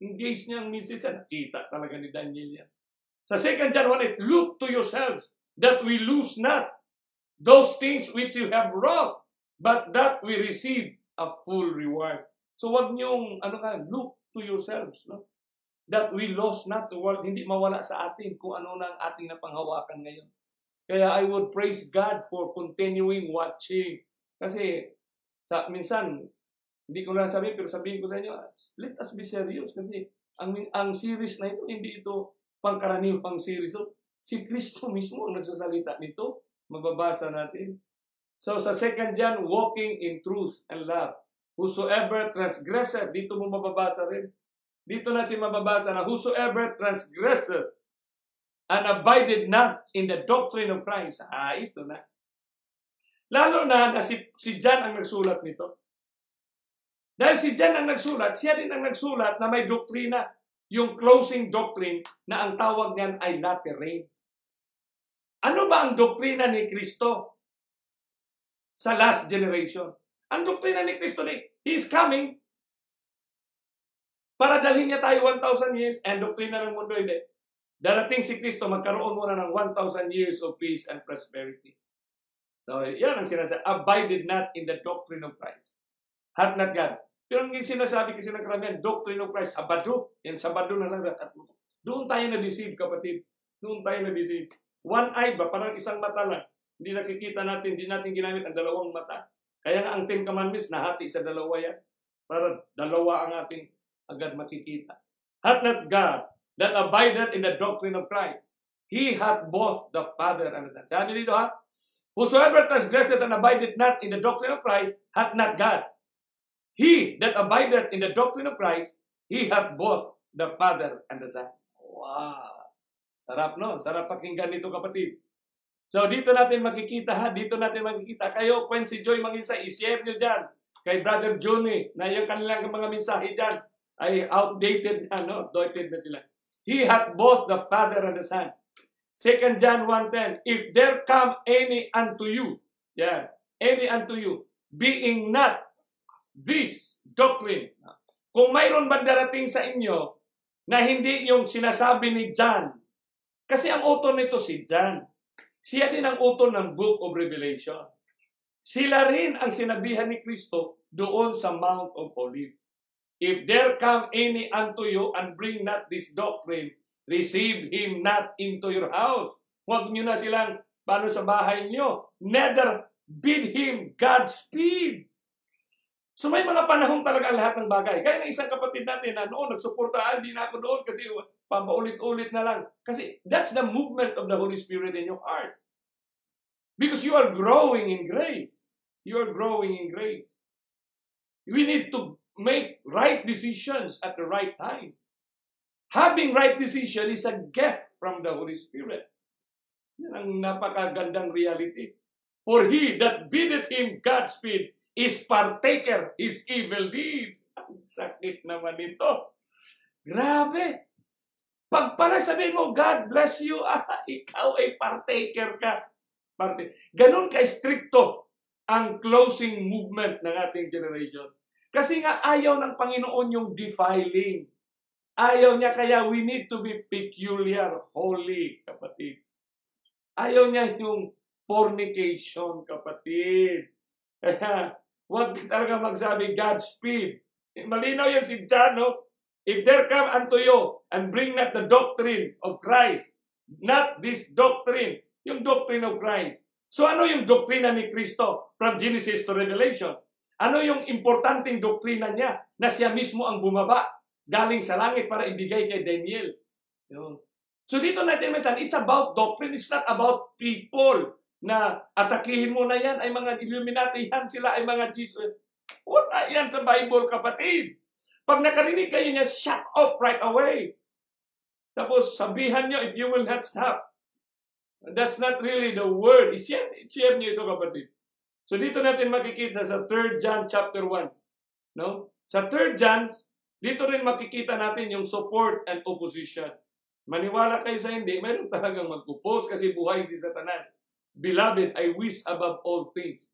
Engage niya ang message, nakita talaga ni Daniel yan. Sa 2 John 1, look to yourselves that we lose not those things which you have wrought, but that we receive a full reward. So wag niyong, ano ka, look to yourselves, no? That we lost not the world, hindi mawala sa atin kung ano na ang ating napanghawakan ngayon. Kaya I would praise God for continuing watching. Kasi sa, minsan, hindi ko na sabihin, pero sabihin ko sa inyo, let us be serious. Kasi ang, ang series na ito, hindi ito pangkaraniwang series. So, si Kristo mismo ang nagsasalita nito. Mababasa natin. So sa 2 John, walking in truth and love. Whosoever transgresseth, dito mo mababasa rin. Dito natin mababasa na whosoever transgresseth and abided not in the doctrine of Christ. Ah, ito na. Lalo na na si, si John ang nagsulat nito. Dahil si John ang nagsulat, siya din ang nagsulat na may doktrina. Yung closing doctrine na ang tawag niyan ay latter rain. Ano ba ang doktrina ni Kristo sa last generation? Ang doktrina ni Kristo ni He is coming para dalhin niya tayo 1,000 years and doktrina ng mundo hindi. Darating si Kristo, magkaroon muna ng 1,000 years of peace and prosperity. So, yan ang sinasabi. Abided not in the doctrine of Christ. Had not God. Pero ang sinasabi kasi ng karamihan, doctrine of Christ, Sabado. Yan, Sabado na lang. Doon tayo na-deceive, kapatid. Doon tayo na-deceive. One eye ba? Parang isang mata lang. Hindi nakikita natin, hindi natin ginamit ang dalawang mata. Kaya nga ang Ten Commandments, nahati sa dalawa yan. Para dalawa ang ating agad makikita. Hath not God that abideth in the doctrine of Christ. He hath both the Father and the Son. Sabi dito ha, Whosoever transgresseth and abideth not in the doctrine of Christ hath not God. He that abideth in the doctrine of Christ, he hath both the Father and the Son. Wow! Sarap no? Sarap pakinggan nito kapatid. So dito natin makikita ha, dito natin makikita. Kayo, Quincy Joy Manginsa, i-share nyo dyan. Kay Brother Johnny, na yung kanilang mga mensahe dyan ay outdated na, no? Outdated na sila. He hath both the Father and the Son. 2 John 1.10, If there come any unto you, yeah, any unto you, being not this doctrine. Kung mayroon ba darating sa inyo na hindi yung sinasabi ni John, kasi ang author nito si John. Siya din ang author ng Book of Revelation. Sila rin ang sinabihan ni Kristo doon sa Mount of Olives. If there come any unto you and bring not this doctrine, receive him not into your house. Huwag nyo na silang paano sa bahay nyo. Neither bid him Godspeed. So may mga panahon talaga lahat ng bagay. Gaya ng isang kapatid natin na noon nagsuporta, ah, hindi ako doon kasi pamaulit-ulit na lang. Kasi that's the movement of the Holy Spirit in your heart. Because you are growing in grace. You are growing in grace. We need to make right decisions at the right time. Having right decision is a gift from the Holy Spirit. Yan ang napakagandang reality. For he that biddeth him Godspeed is partaker his evil deeds. Ang sakit naman ito. Grabe. Pag pala sabihin mo, God bless you, ah, ikaw ay partaker ka. Parte. Ganon ka-stricto ang closing movement ng ating generation. Kasi nga ayaw ng Panginoon yung defiling. Ayaw niya kaya we need to be peculiar, holy, kapatid. Ayaw niya yung fornication, kapatid. Kaya, huwag talaga magsabi Godspeed. Malinaw yan si John, no? If there come unto you and bring not the doctrine of Christ, not this doctrine, yung doctrine of Christ. So ano yung doktrina ni Kristo from Genesis to Revelation? Ano yung importanteng doktrina niya na siya mismo ang bumaba galing sa langit para ibigay kay Daniel? Yun. So dito natin mentan, it's about doctrine, it's not about people na atakihin mo na yan ay mga Illuminati, yan sila ay mga Jesus. Wala yan sa Bible, kapatid. Pag nakarinig kayo niya, shut off right away. Tapos sabihan niyo, if you will not stop. That's not really the word. I-share, i-share niyo ito, kapatid. So dito natin makikita sa 3 John chapter 1. No? Sa 3 John, dito rin makikita natin yung support and opposition. Maniwala kayo sa hindi, mayroon talagang mag-oppose kasi buhay si Satanas. Beloved, I wish above all things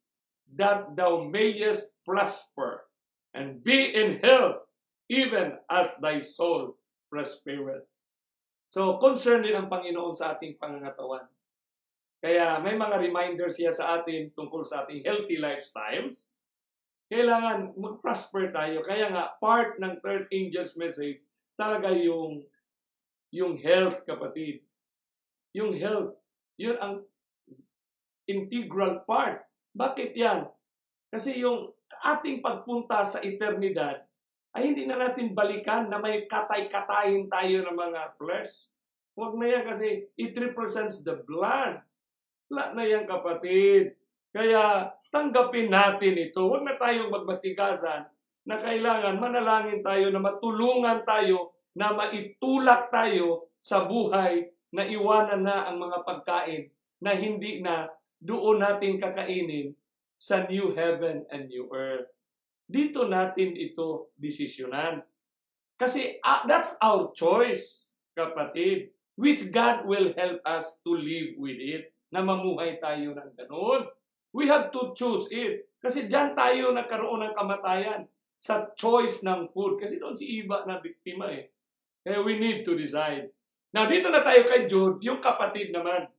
that thou mayest prosper and be in health even as thy soul prospereth. So, concern din ang Panginoon sa ating pangangatawan. Kaya may mga reminders siya sa atin tungkol sa ating healthy lifestyles. Kailangan mag-prosper tayo. Kaya nga, part ng third angel's message, talaga yung, yung health, kapatid. Yung health, yun ang integral part. Bakit yan? Kasi yung ating pagpunta sa eternidad, ay hindi na natin balikan na may katay-katayin tayo ng mga flesh. Huwag na yan kasi it represents the blood. Wala na yan kapatid. Kaya tanggapin natin ito. Huwag na tayong magmatigasan na kailangan manalangin tayo na matulungan tayo na maitulak tayo sa buhay na iwanan na ang mga pagkain na hindi na doon natin kakainin sa new heaven and new earth. Dito natin ito desisyonan. Kasi uh, that's our choice, kapatid, which God will help us to live with it, na mamuhay tayo ng ganun. We have to choose it. Kasi diyan tayo nagkaroon ng kamatayan sa choice ng food. Kasi doon si Iba na biktima eh. Kaya we need to decide. Now, dito na tayo kay Jude, yung kapatid naman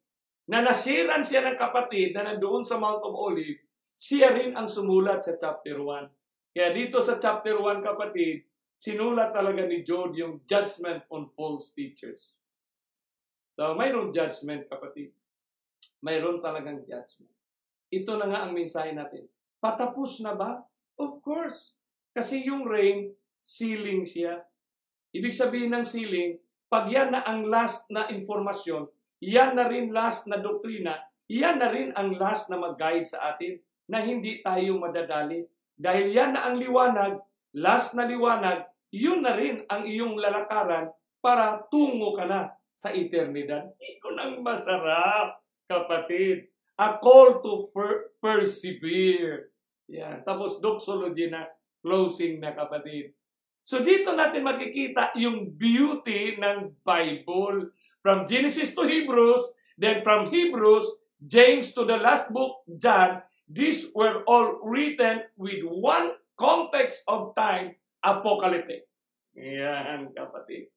na nasiran siya ng kapatid na nandoon sa Mount of Olive, siya rin ang sumulat sa chapter 1. Kaya dito sa chapter 1, kapatid, sinulat talaga ni Job yung judgment on false teachers. So, mayroong judgment, kapatid. Mayroon talagang judgment. Ito na nga ang mensahe natin. Patapos na ba? Of course. Kasi yung rain, sealing siya. Ibig sabihin ng sealing, pag yan na ang last na informasyon, yan na rin last na doktrina, yan na rin ang last na mag-guide sa atin na hindi tayo madadali Dahil yan na ang liwanag, last na liwanag, yun na rin ang iyong lalakaran para tungo ka na sa eternidad. Ito ang masarap, kapatid. A call to per- persevere. Yan. Tapos doxology na, closing na kapatid. So dito natin makikita yung beauty ng Bible. From Genesis to Hebrews, then from Hebrews, James to the last book, John, these were all written with one context of time, apocalyptic. Yan, kapatid.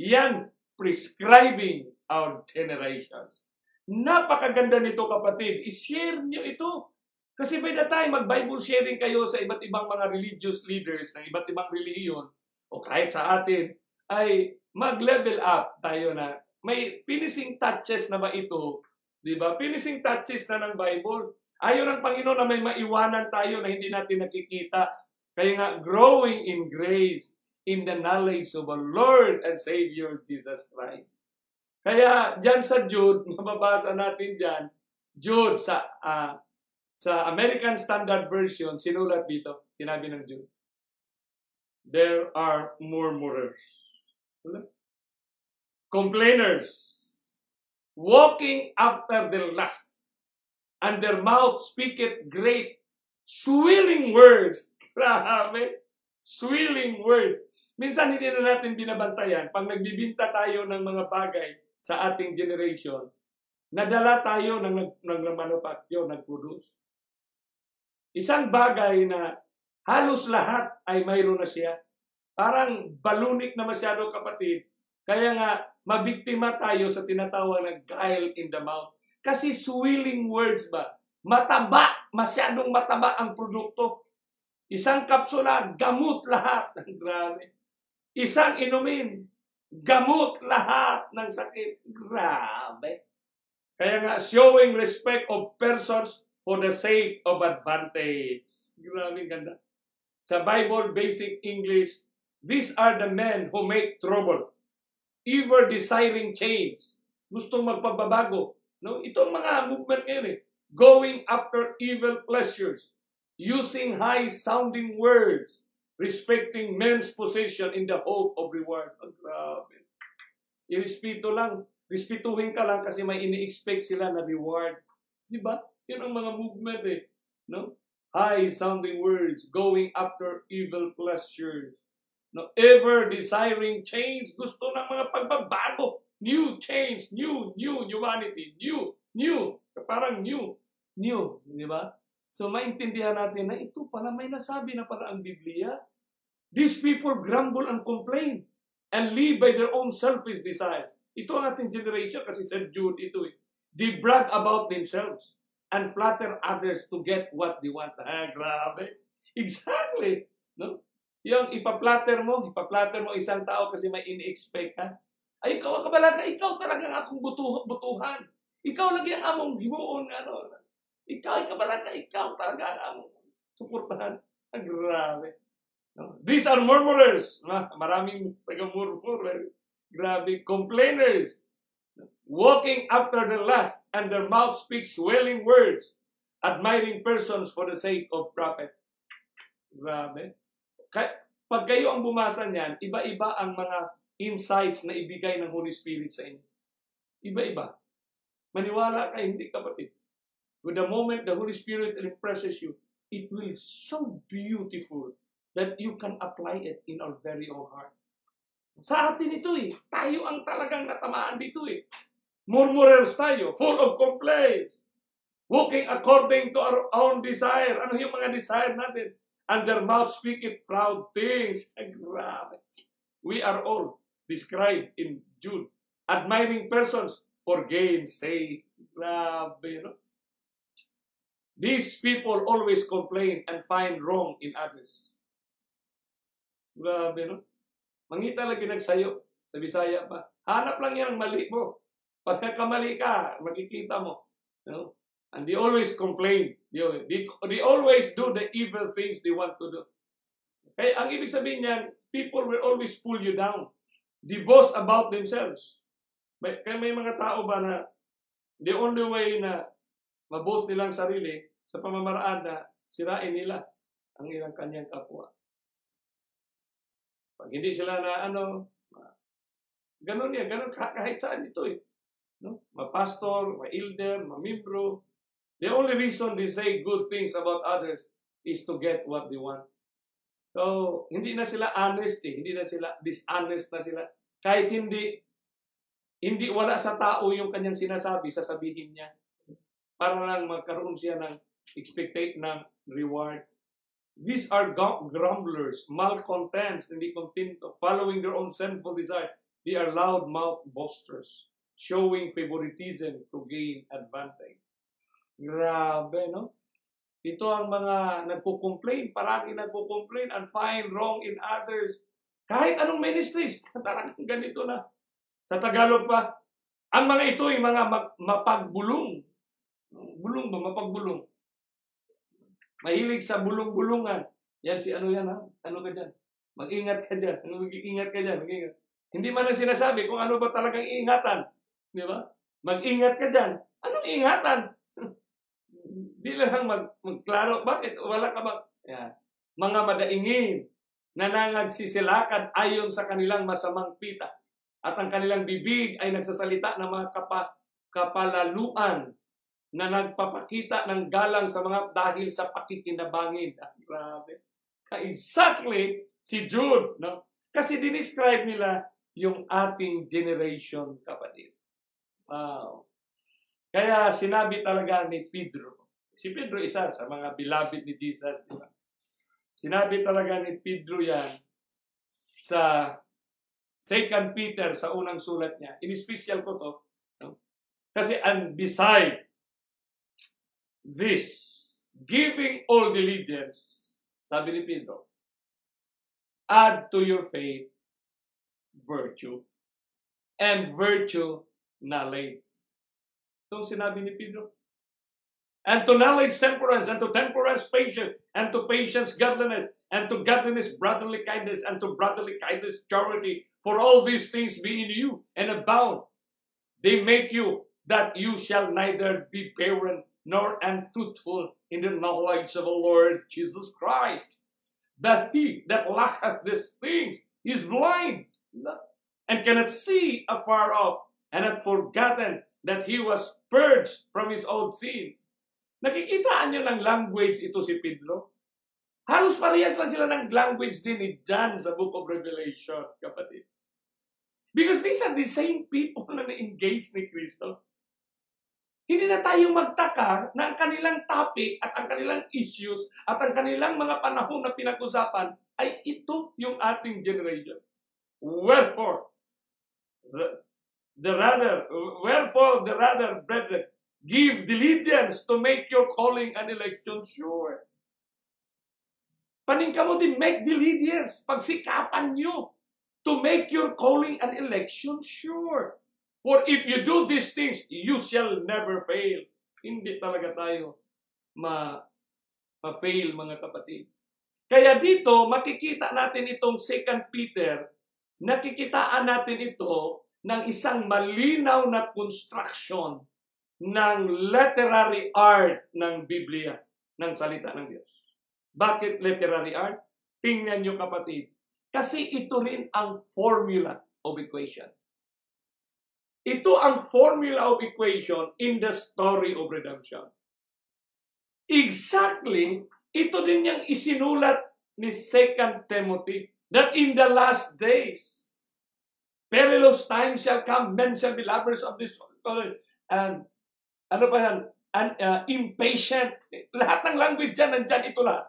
Yan, prescribing our generations. Napakaganda nito, kapatid. I-share nyo ito. Kasi by the time mag-Bible sharing kayo sa iba't ibang mga religious leaders ng iba't ibang relihiyon, o kahit sa atin, ay mag-level up tayo na may finishing touches na ba ito? Di ba? Finishing touches na ng Bible. Ayaw ng Panginoon na may maiwanan tayo na hindi natin nakikita. Kaya nga, growing in grace, in the knowledge of our Lord and Savior Jesus Christ. Kaya dyan sa Jude, mababasa natin dyan, Jude sa uh, sa American Standard Version, sinulat dito, sinabi ng Jude, there are murmurers. Complainers, walking after their lust, and their mouth speaketh great, swilling words. Grabe! Swilling words. Minsan hindi na natin binabantayan. Pag nagbibinta tayo ng mga bagay sa ating generation, nadala tayo ng, ng, ng manufacture, nag-produce. Isang bagay na halos lahat ay mayroon na siya. Parang balunik na masyado kapatid. Kaya nga, mabiktima tayo sa tinatawag na guile in the mouth. Kasi swilling words ba? Mataba, masyadong mataba ang produkto. Isang kapsula, gamot lahat. Grabe. Isang inumin, gamot lahat ng sakit. Grabe. Kaya nga, showing respect of persons for the sake of advantage. Grabe ganda. Sa Bible Basic English, these are the men who make trouble, ever desiring change. Gustong magpababago. No? Ito ang mga movement ngayon eh. Going after evil pleasures, using high-sounding words, respecting men's position in the hope of reward. Oh, grabe. Irespeto lang. Respetuhin ka lang kasi may ini-expect sila na reward. Di ba? Yun ang mga movement eh. No? High-sounding words, going after evil pleasures. No? Ever desiring change. Gusto ng mga pagbabago. New change, new, new humanity, new, new. Parang new, new. Di ba? So maintindihan natin na ito pala may nasabi na pala ang Biblia. These people grumble and complain and live by their own selfish desires. Ito ang ating generation kasi sa Jude ito eh. They brag about themselves and flatter others to get what they want. Ah, grabe. Exactly. No? Yung ipa-flatter mo, ipa-flatter mo isang tao kasi may ini-expect ka. Ay, ikaw ang kabala ka, ikaw talaga ang akong butuhan, butuhan. Ikaw lagi ang among himuon, ano, ikaw, ikaw pala ka, ikaw talaga ang suportahan. Ang grabe. These are murmurers. Maraming taga-murmur. Eh. Grabe. Complainers. Walking after the lust, and their mouth speaks swelling words, admiring persons for the sake of profit. Grabe. Pag kayo ang bumasa niyan, iba-iba ang mga insights na ibigay ng Holy Spirit sa inyo. Iba-iba. Maniwala ka, hindi kapatid. With the moment the Holy Spirit impresses you, it will be so beautiful that you can apply it in our very own heart. Sa atin ito eh. Tayo ang talagang natamaan dito eh. Murmurers tayo, full of complaints. Walking according to our own desire. Ano yung mga desire natin? And their mouth speaketh proud things. Ay, grabe. We are all described in Jude. Admiring persons for gain's sake. Grabe, no? These people always complain and find wrong in others. Grabe, no? Mangita lagi nagsayo sa Bisaya pa. Hanap lang yan ang mali mo. Pag nagkamali ka, makikita mo. No? And they always complain. They, they, they always do the evil things they want to do. Kaya ang ibig sabihin niyan, people will always pull you down. They boast about themselves. May, kaya may mga tao ba na the only way na maboast nilang sarili sa pamamaraan na sirain nila. ang ilang kanyang kapwa. Pag hindi sila na ano, ganun yan, ganun kahit saan ito eh. No? Ma-pastor, ma-elder, ma-membro. The only reason they say good things about others is to get what they want. So, hindi na sila honest eh. Hindi na sila, dishonest na sila. Kahit hindi, hindi wala sa tao yung kanyang sinasabi, sasabihin niya. Para lang magkaroon siya ng expectate ng reward. These are grumblers, malcontents, hindi contento, following their own sinful desire. They are loud-mouthed boasters, showing favoritism to gain advantage. Grabe, no? Ito ang mga nagko-complain, parang nagko-complain and find wrong in others. Kahit anong ministries, talagang ganito na. Sa Tagalog pa, ang mga ito ay mga mapagbulong. Bulong ba? Mapagbulong. Mahilig sa bulong-bulungan. Yan si ano yan ha? Ano ka dyan? Mag-ingat ka dyan. Mag-ingat ka dyan? Mag-ingat. Hindi man lang sinasabi kung ano ba talagang ingatan. Di ba? Mag-ingat ka dyan. Anong ingatan? Di lang mag, magklaro. Bakit? Wala ka ba? Yan. Mga madaingin na nangagsisilakan ayon sa kanilang masamang pita. At ang kanilang bibig ay nagsasalita ng mga kapa, kapalaluan na nagpapakita ng galang sa mga dahil sa pakikinabangin. Ah, grabe. Exactly si Jude. No? Kasi dinescribe nila yung ating generation, kapatid. Wow. Kaya sinabi talaga ni Pedro, si Pedro isa sa mga beloved ni Jesus, di ba? Sinabi talaga ni Pedro yan sa 2 Peter sa unang sulat niya. In-special ko to. No? Kasi and beside this, giving all diligence, sabi ni Pedro, add to your faith virtue, and virtue, knowledge. Itong sinabi ni Pedro. And to knowledge, temperance, and to temperance, patience, and to patience, godliness, and to godliness, brotherly kindness, and to brotherly kindness, charity. For all these things be in you and abound. They make you that you shall neither be barren nor unfruitful in the knowledge of the Lord Jesus Christ. That he that lacketh these things is blind and cannot see afar off, and hath forgotten that he was purged from his old sins. Nakikitaan nyo ng language ito si Pedro? Halos parehas lang sila ng language din ni John sa Book of Revelation, kapatid. Because these are the same people na na-engage ni Kristo. Hindi na tayo magtaka na ang kanilang topic at ang kanilang issues at ang kanilang mga panahon na pinag-usapan ay ito yung ating generation. Wherefore, the, the rather, wherefore the rather, brethren, give diligence to make your calling and election sure. Paningkamutin, make diligence. Pagsikapan nyo to make your calling and election sure. For if you do these things, you shall never fail. Hindi talaga tayo ma ma-fail mga kapatid. Kaya dito, makikita natin itong 2 Peter, nakikitaan natin ito ng isang malinaw na construction ng literary art ng Biblia, ng salita ng Diyos. Bakit literary art? Tingnan nyo kapatid. Kasi ito rin ang formula of equation. Ito ang formula of equation in the story of redemption. Exactly, ito din yung isinulat ni 2 Timothy that in the last days, perilous times shall come, men shall be lovers of this world, and ano pa yan, and, uh, impatient. Lahat ng language dyan, nandyan ito lahat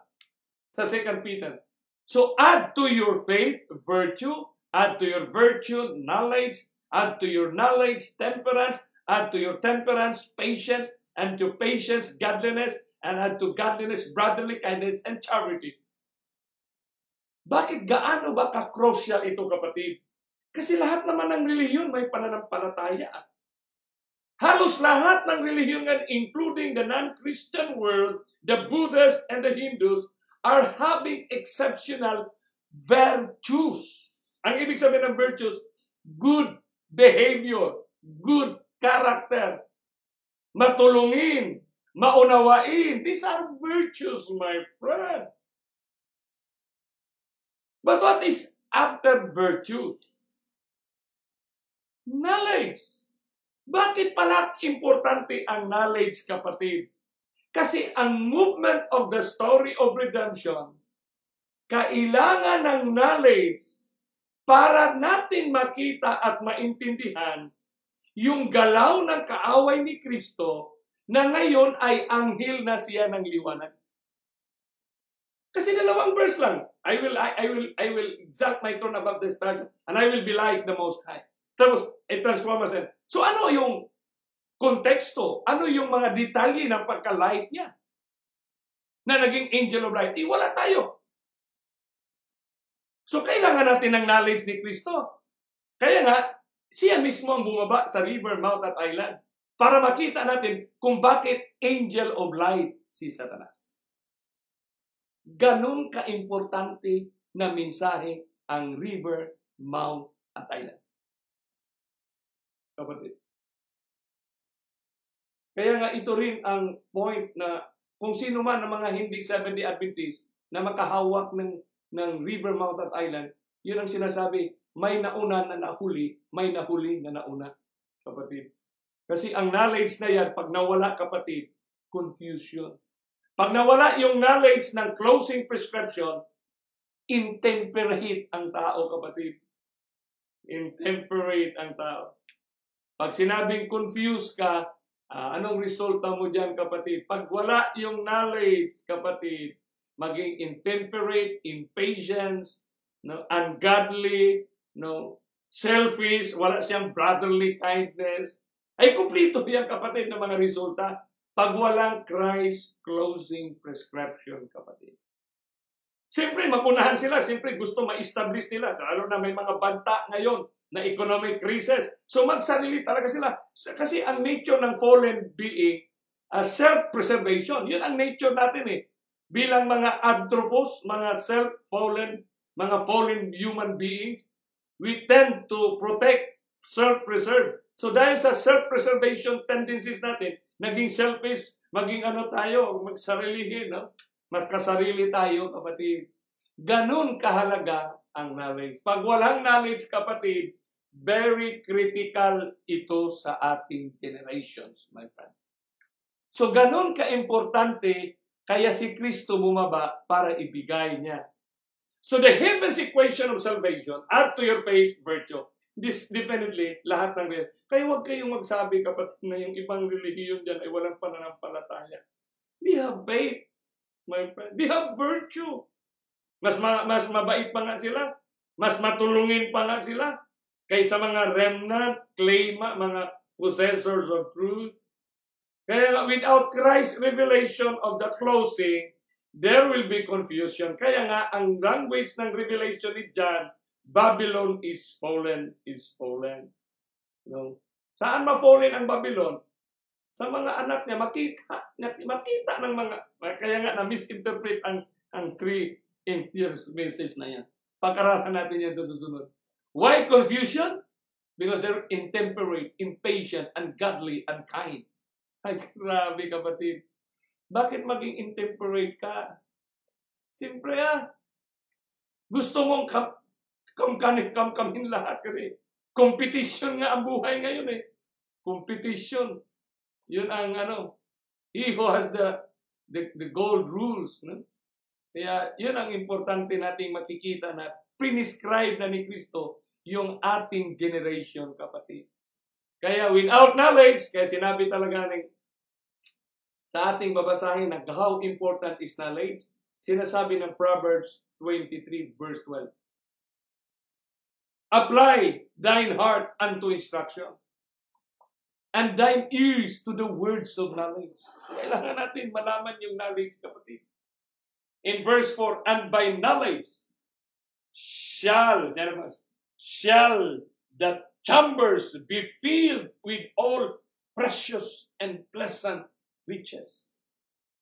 sa 2 Peter. So add to your faith, virtue, add to your virtue, knowledge, Add to your knowledge temperance, add to your temperance patience, and to patience godliness, and add to godliness brotherly kindness and charity. Bakit gaano ba ka-crucial ito kapatid? Kasi lahat naman ng relihiyon may pananampalataya. Halos lahat ng relihiyon, including the non-Christian world, the Buddhists and the Hindus, are having exceptional virtues. Ang ibig sabihin ng virtues, good behavior, good character, matulungin, maunawain. These are virtues, my friend. But what is after virtues? Knowledge. Bakit pala importante ang knowledge, kapatid? Kasi ang movement of the story of redemption, kailangan ng knowledge para natin makita at maintindihan yung galaw ng kaaway ni Kristo na ngayon ay anghel na siya ng liwanag. Kasi dalawang verse lang. I will I, I will I will exalt my throne above the stars and I will be like the most high. Tapos, i-transform us. So ano yung konteksto? Ano yung mga detalye ng pagka-light niya? Na naging angel of light. Eh, wala tayo. So kailangan natin ng knowledge ni Kristo. Kaya nga, siya mismo ang bumaba sa river, mount at island para makita natin kung bakit angel of light si Satanas. Ganun ka-importante na mensahe ang river, mount at island. Kapatid. Kaya nga ito rin ang point na kung sino man ang mga hindi Seventh-day Adventist na makahawak ng, ng River Mountain Island, yun ang sinasabi, may nauna na nahuli, may nahuli na nauna, kapatid. Kasi ang knowledge na yan, pag nawala, kapatid, confusion. Pag nawala yung knowledge ng closing prescription, intemperate ang tao, kapatid. Intemperate ang tao. Pag sinabing confused ka, uh, anong resulta mo dyan, kapatid? Pag wala yung knowledge, kapatid, maging intemperate, impatient, no, ungodly, no, selfish, wala siyang brotherly kindness, ay kumplito yan, kapatid, ng mga resulta pag walang Christ closing prescription, kapatid. Siyempre, mapunahan sila. Siyempre, gusto ma-establish nila. Lalo na may mga banta ngayon na economic crisis. So magsarili talaga sila. Kasi ang nature ng fallen being, uh, self-preservation. Yun ang nature natin eh. Bilang mga anthropos, mga self-fallen, mga fallen human beings, we tend to protect, self-preserve. So dahil sa self-preservation tendencies natin, naging selfish, maging ano tayo, magsarilihin, no? Magkasarili tayo, kapatid. Ganun kahalaga ang knowledge. Pag walang knowledge, kapatid, very critical ito sa ating generations, my friend. So, ganun ka-importante, kaya si Kristo bumaba para ibigay niya. So, the heaven's equation of salvation, add to your faith, virtue. This, definitely, lahat ng Kaya huwag kayong magsabi, kapatid, na yung ibang relihiyon dyan ay walang pananampalataya. We have faith, my friend. We have virtue. Mas, ma- mas mabait pa nga sila. Mas matulungin pa nga sila kaysa mga remnant, claim, mga possessors of truth. Kaya without Christ's revelation of the closing, there will be confusion. Kaya nga, ang language ng revelation ni John, Babylon is fallen, is fallen. Know? Saan ma-fallen ang Babylon? Sa mga anak niya, makita, makita ng mga, kaya nga na-misinterpret ang, ang three in years basis na yan. Pag-aralan natin yan sa susunod. Why confusion? Because they're intemperate, impatient, ungodly, unkind. Ay, grabe kapatid. Bakit maging intemperate ka? Siyempre ah. Gusto mong kam kamkanin kamkamin lahat kasi competition nga ang buhay ngayon eh. Competition. Yun ang ano. He who has the the, the gold rules. No? Kaya yun ang importante nating makikita na prescribe na ni Kristo yung ating generation, kapatid. Kaya without knowledge, kaya sinabi talaga ng sa ating babasahin na how important is knowledge, sinasabi ng Proverbs 23 verse 12. Apply thine heart unto instruction and thine ears to the words of knowledge. Kailangan natin malaman yung knowledge, kapatid in verse 4, and by knowledge shall, shall the chambers be filled with all precious and pleasant riches.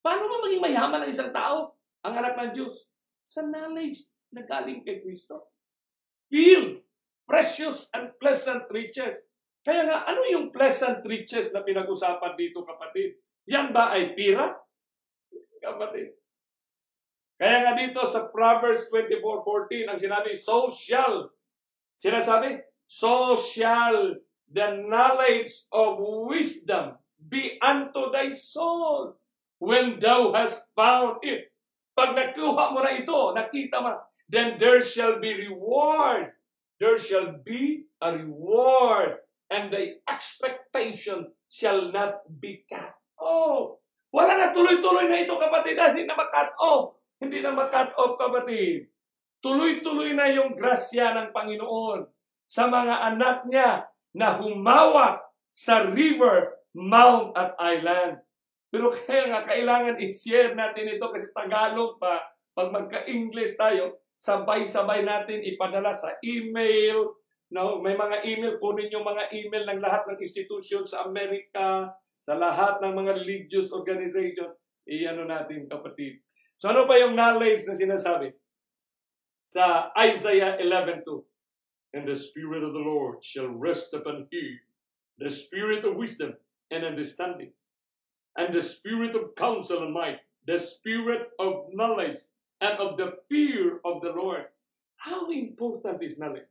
Paano mo maging mayaman ang isang tao, ang anak ng Diyos? Sa knowledge na galing kay Kristo. Filled, precious and pleasant riches. Kaya nga, ano yung pleasant riches na pinag-usapan dito, kapatid? Yan ba ay pira? Kapatid, Kaya nga dito sa Proverbs 24:14 ang sinabi, so shall. Sinasabi, so shall the knowledge of wisdom be unto thy soul when thou hast found it. Pag nakuha mo na ito, nakita mo, then there shall be reward. There shall be a reward and the expectation shall not be cut off. Wala na tuloy-tuloy na ito kapatid, hindi na ma-cut off. Hindi na ma-cut off kapatid. Tuloy-tuloy na yung grasya ng Panginoon sa mga anak niya na humawak sa river, mount at island. Pero kaya nga, kailangan i-share natin ito kasi Tagalog pa, pag magka-English tayo, sabay-sabay natin ipadala sa email, no? may mga email, kunin yung mga email ng lahat ng institution sa Amerika, sa lahat ng mga religious organization, i-ano natin kapatid. So ano pa yung knowledge na sinasabi? Sa Isaiah 11.2, And the Spirit of the Lord shall rest upon him, the Spirit of wisdom and understanding, and the Spirit of counsel and might, the Spirit of knowledge and of the fear of the Lord. How important is knowledge?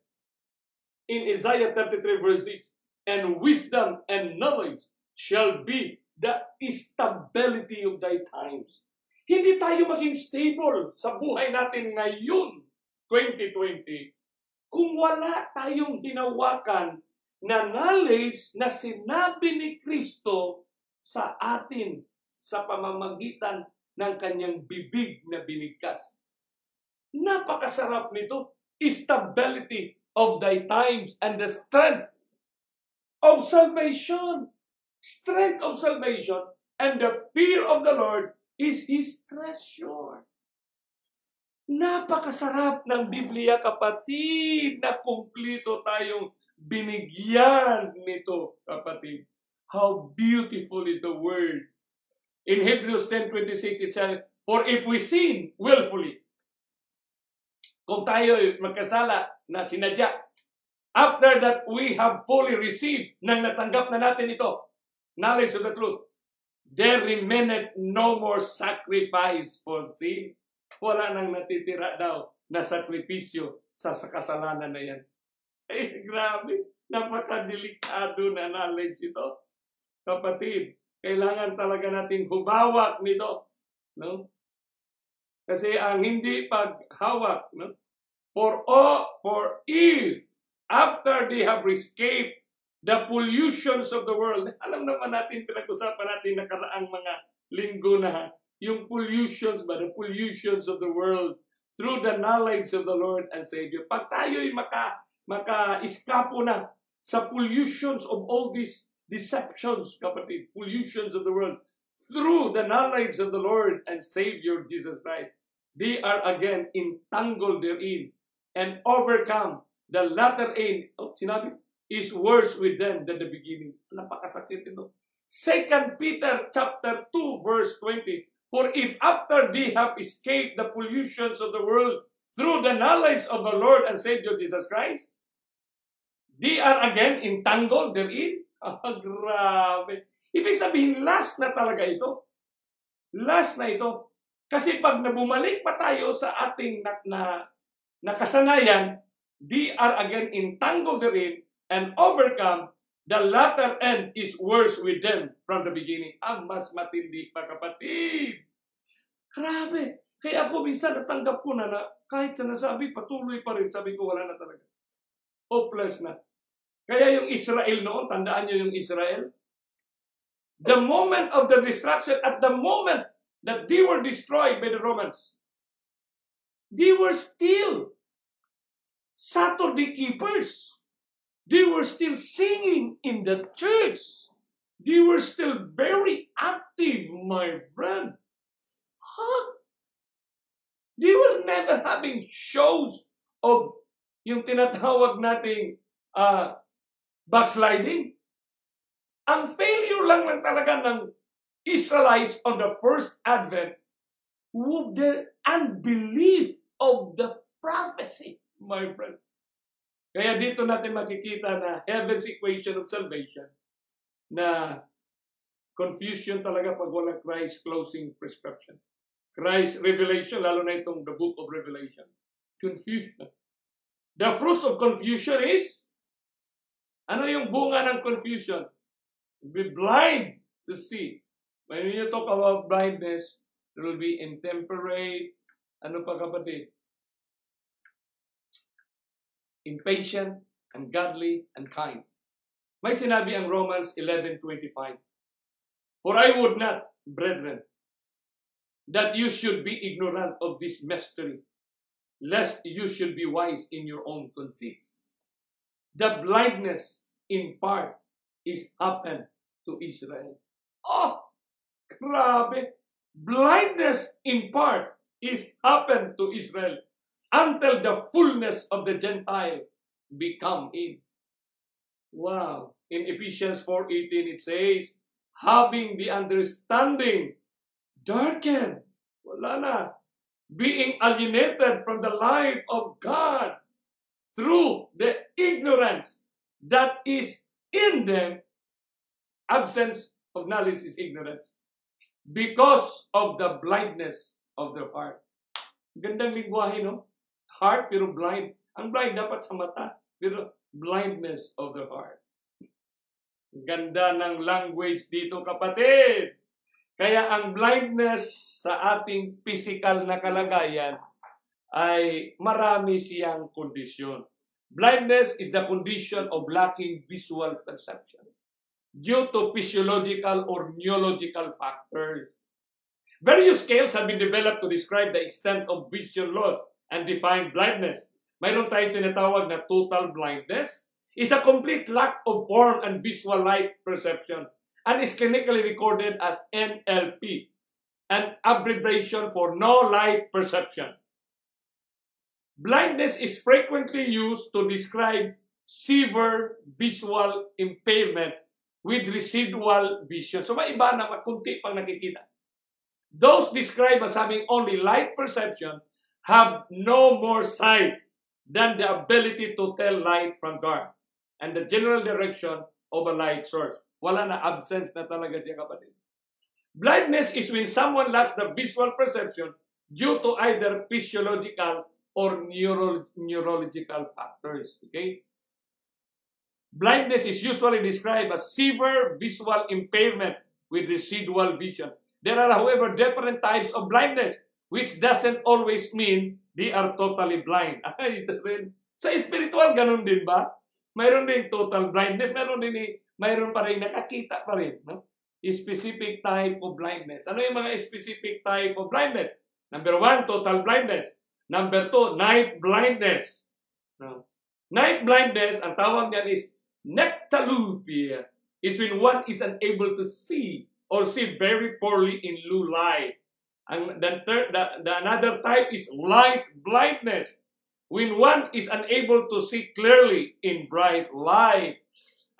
In Isaiah 33 verse 6, and wisdom and knowledge shall be the stability of thy times. Hindi tayo maging stable sa buhay natin ngayon, 2020, kung wala tayong hinawakan na knowledge na sinabi ni Kristo sa atin sa pamamagitan ng kanyang bibig na binigkas. Napakasarap nito. Stability of thy times and the strength of salvation. Strength of salvation and the fear of the Lord is His treasure. Napakasarap ng Biblia kapatid na kumplito tayong binigyan nito kapatid. How beautiful is the word. In Hebrews 10.26 it says, For if we sin willfully, kung tayo magkasala na sinadya, after that we have fully received, nang natanggap na natin ito, knowledge of the truth, there remaineth no more sacrifice for sin wala nang natitira daw na sakripisyo sa kasalanan na yan. Ay, grabe. Napakadelikado na knowledge ito. Kapatid, kailangan talaga nating hubawak nito. No? Kasi ang hindi paghawak, no? For all, for if, after they have escaped the pollutions of the world, alam naman natin, pinag-usapan natin nakaraang mga linggo na yung pollutions ba, the pollutions of the world through the knowledge of the Lord and Savior. Pag tayo'y maka, maka-iskapo na sa pollutions of all these deceptions, kapatid, pollutions of the world, through the knowledge of the Lord and Savior Jesus Christ, they are again entangled therein and overcome. The latter end, oh, sinabi, is worse with them than the beginning. Napakasakit ito. Second Peter chapter 2 verse 20, For if after they have escaped the pollutions of the world through the knowledge of the Lord and Savior Jesus Christ, they are again entangled therein. Ah, grabe. Ibig sabihin, last na talaga ito. Last na ito. Kasi pag nabumalik pa tayo sa ating na, na, nakasanayan, they are again entangled therein and overcome, the latter end is worse with them from the beginning. Ang mas matindi pa kapatid. Grabe. Kaya ako minsan natanggap ko na na kahit sa nasabi, patuloy pa rin. Sabi ko, wala na talaga. Hopeless na. Kaya yung Israel noon, tandaan nyo yung Israel? The moment of the destruction, at the moment that they were destroyed by the Romans, they were still Saturday keepers. They were still singing in the church. They were still very active, my friend. Huh? They were never having shows of yung tinatawag nating uh, backsliding. Ang failure lang lang talaga ng Israelites on the first advent would the unbelief of the prophecy, my friend. Kaya dito natin makikita na heaven's equation of salvation na confusion talaga pag walang Christ closing prescription. Christ revelation, lalo na itong the book of Revelation. Confusion. The fruits of confusion is, ano yung bunga ng confusion? Be blind to see. When you talk about blindness, there will be intemperate, ano pa kapatid? Impatient, ungodly, and kind. May sinabi ang Romans 11.25, For I would not, brethren, that you should be ignorant of this mystery, lest you should be wise in your own conceits. The blindness in part is happened to Israel. Oh, grabe! Blindness in part is happened to Israel until the fullness of the Gentile become in. Wow. In Ephesians 4.18 it says, having the understanding darkened. Wala na. Being alienated from the light of God through the ignorance that is in them. Absence of knowledge is ignorance. Because of the blindness of their heart. Gandang lingwahe, no? Heart, pero blind. Ang blind dapat sa mata, pero blindness of the heart. Ganda ng language dito, kapatid. Kaya ang blindness sa ating physical na kalagayan ay marami siyang kondisyon. Blindness is the condition of lacking visual perception due to physiological or neurological factors. Various scales have been developed to describe the extent of vision loss and define blindness. Mayroon tayong tinatawag na total blindness, is a complete lack of form and visual light perception and is clinically recorded as NLP, an abbreviation for no light perception. Blindness is frequently used to describe severe visual impairment with residual vision. So may iba na makunti pang nakikita. Those described as having only light perception have no more sight than the ability to tell light from dark and the general direction of a light source. Wala na absence na talaga siya kapatid. Blindness is when someone lacks the visual perception due to either physiological or neuro neurological factors. Okay? Blindness is usually described as severe visual impairment with residual vision. There are, however, different types of blindness, which doesn't always mean they are totally blind. Ay, ito rin. Sa spiritual, ganun din ba? Mayroon din total blindness, mayroon din mayroon pa rin nakakita pa rin. No? Specific type of blindness. Ano yung mga specific type of blindness? Number one, total blindness. Number two, night blindness. No? Night blindness, ang tawag niyan is nectalupia. Is when one is unable to see or see very poorly in low light. And the, third, the, the another type is light blindness. When one is unable to see clearly in bright light.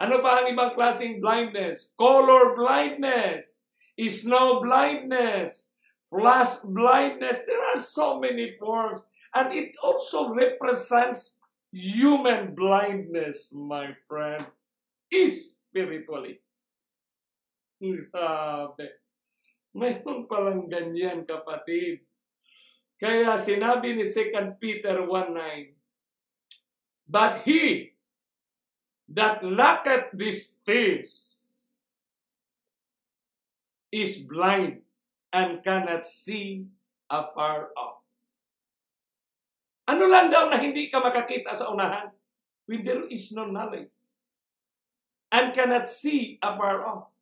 Ano pa ang ibang klaseng blindness? Color blindness, snow blindness, flash blindness. There are so many forms. And it also represents human blindness, my friend, is spiritually. Grabe. Mayroon palang ganyan, kapatid. Kaya sinabi ni 2 Peter 1.9, But he that lacketh these things is blind and cannot see afar off. Ano lang daw na hindi ka makakita sa unahan? When there is no knowledge. And cannot see afar off.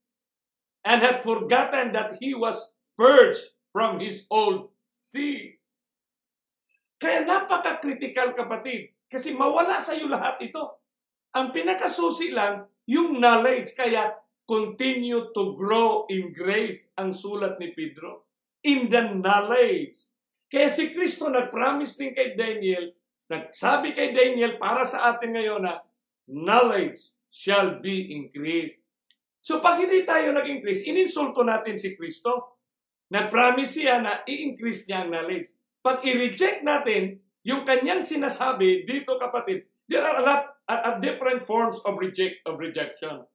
And had forgotten that he was purged from his old seed. Kaya napaka-critical kapatid. Kasi mawala sa iyo lahat ito. Ang pinakasusi lang, yung knowledge. Kaya continue to grow in grace ang sulat ni Pedro. In the knowledge. Kaya si Kristo nag-promise din kay Daniel, nagsabi kay Daniel para sa atin ngayon na knowledge shall be increased. So pag hindi tayo nag-increase, ininsulto natin si Kristo. Nag-promise siya na i-increase niya ang knowledge. Pag i-reject natin yung kanyang sinasabi dito kapatid, there are a lot at, at different forms of reject of rejection.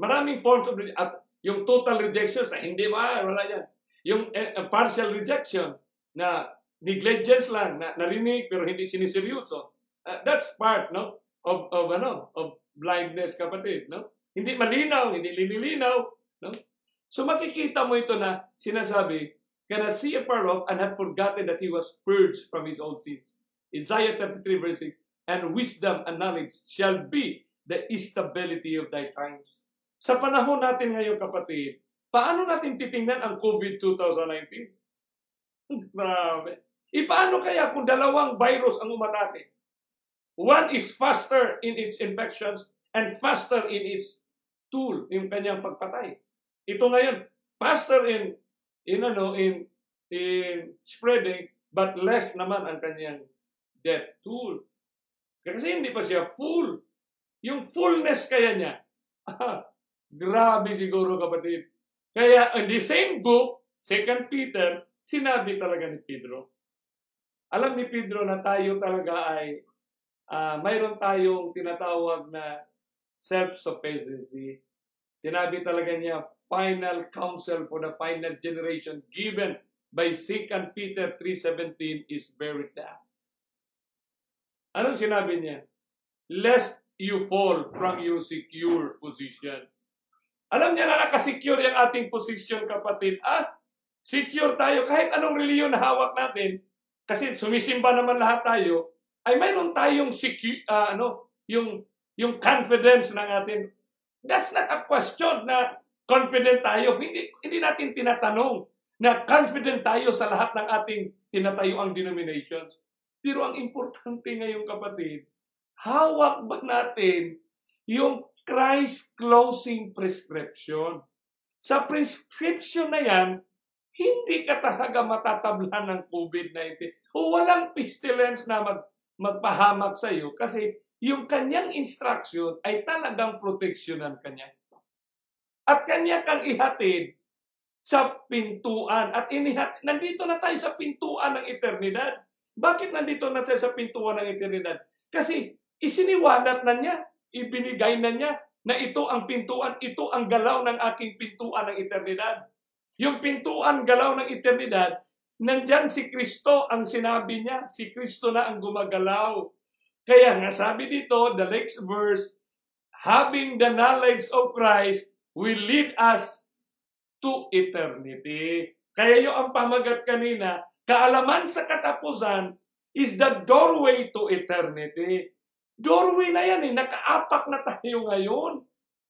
Maraming forms of at yung total rejections na hindi ba, wala yan. yung uh, partial rejection na negligence lang, na narinig pero hindi siniseryoso. Uh, that's part no of of ano of blindness kapatid no hindi malinaw hindi lilinaw no? So makikita mo ito na sinasabi cannot see afar off and had forgotten that he was purged from his old sins. Isaiah 33 verse 6 and wisdom and knowledge shall be the stability of thy times. Sa panahon natin ngayon kapatid paano natin titingnan ang COVID 2019 grabe. Ipaano kaya kung dalawang virus ang umatake? One is faster in its infections and faster in its tool, yung kanyang pagpatay. Ito ngayon, faster in in ano in in spreading but less naman ang kanyang death tool. Kasi hindi pa siya full. Yung fullness kaya niya. grabe siguro kapatid. Kaya in the same book, 2 Peter, sinabi talaga ni Pedro, alam ni Pedro na tayo talaga ay uh, mayroon tayong tinatawag na self-sufficiency. Sinabi talaga niya, final counsel for the final generation given by 2 Peter 3.17 is very down. Anong sinabi niya? Lest you fall from your secure position. Alam niya na nakasecure yung ating position, kapatid. Ah, secure tayo. Kahit anong reliyon na hawak natin, kasi sumisimba naman lahat tayo, ay mayroon tayong secu- uh, ano, yung yung confidence ng atin. That's not a question na confident tayo. Hindi hindi natin tinatanong na confident tayo sa lahat ng ating tinatayuang denominations. Pero ang importante ngayon kapatid, hawak ba natin yung Christ closing prescription? Sa prescription na yan, hindi ka talaga matatablan ng COVID-19. O walang pestilence na mag, magpahamak sa iyo kasi yung kanyang instruction ay talagang proteksyonan kanya. At kanya kang ihatid sa pintuan. At inihat, nandito na tayo sa pintuan ng eternidad. Bakit nandito na tayo sa pintuan ng eternidad? Kasi isiniwalat na niya, ibinigay na niya na ito ang pintuan, ito ang galaw ng aking pintuan ng eternidad. Yung pintuan galaw ng eternidad, nandyan si Kristo ang sinabi niya. Si Kristo na ang gumagalaw. Kaya nga sabi dito, the next verse, having the knowledge of Christ will lead us to eternity. Kaya yung ang pamagat kanina, kaalaman sa katapusan is the doorway to eternity. Doorway na yan eh, nakaapak na tayo ngayon.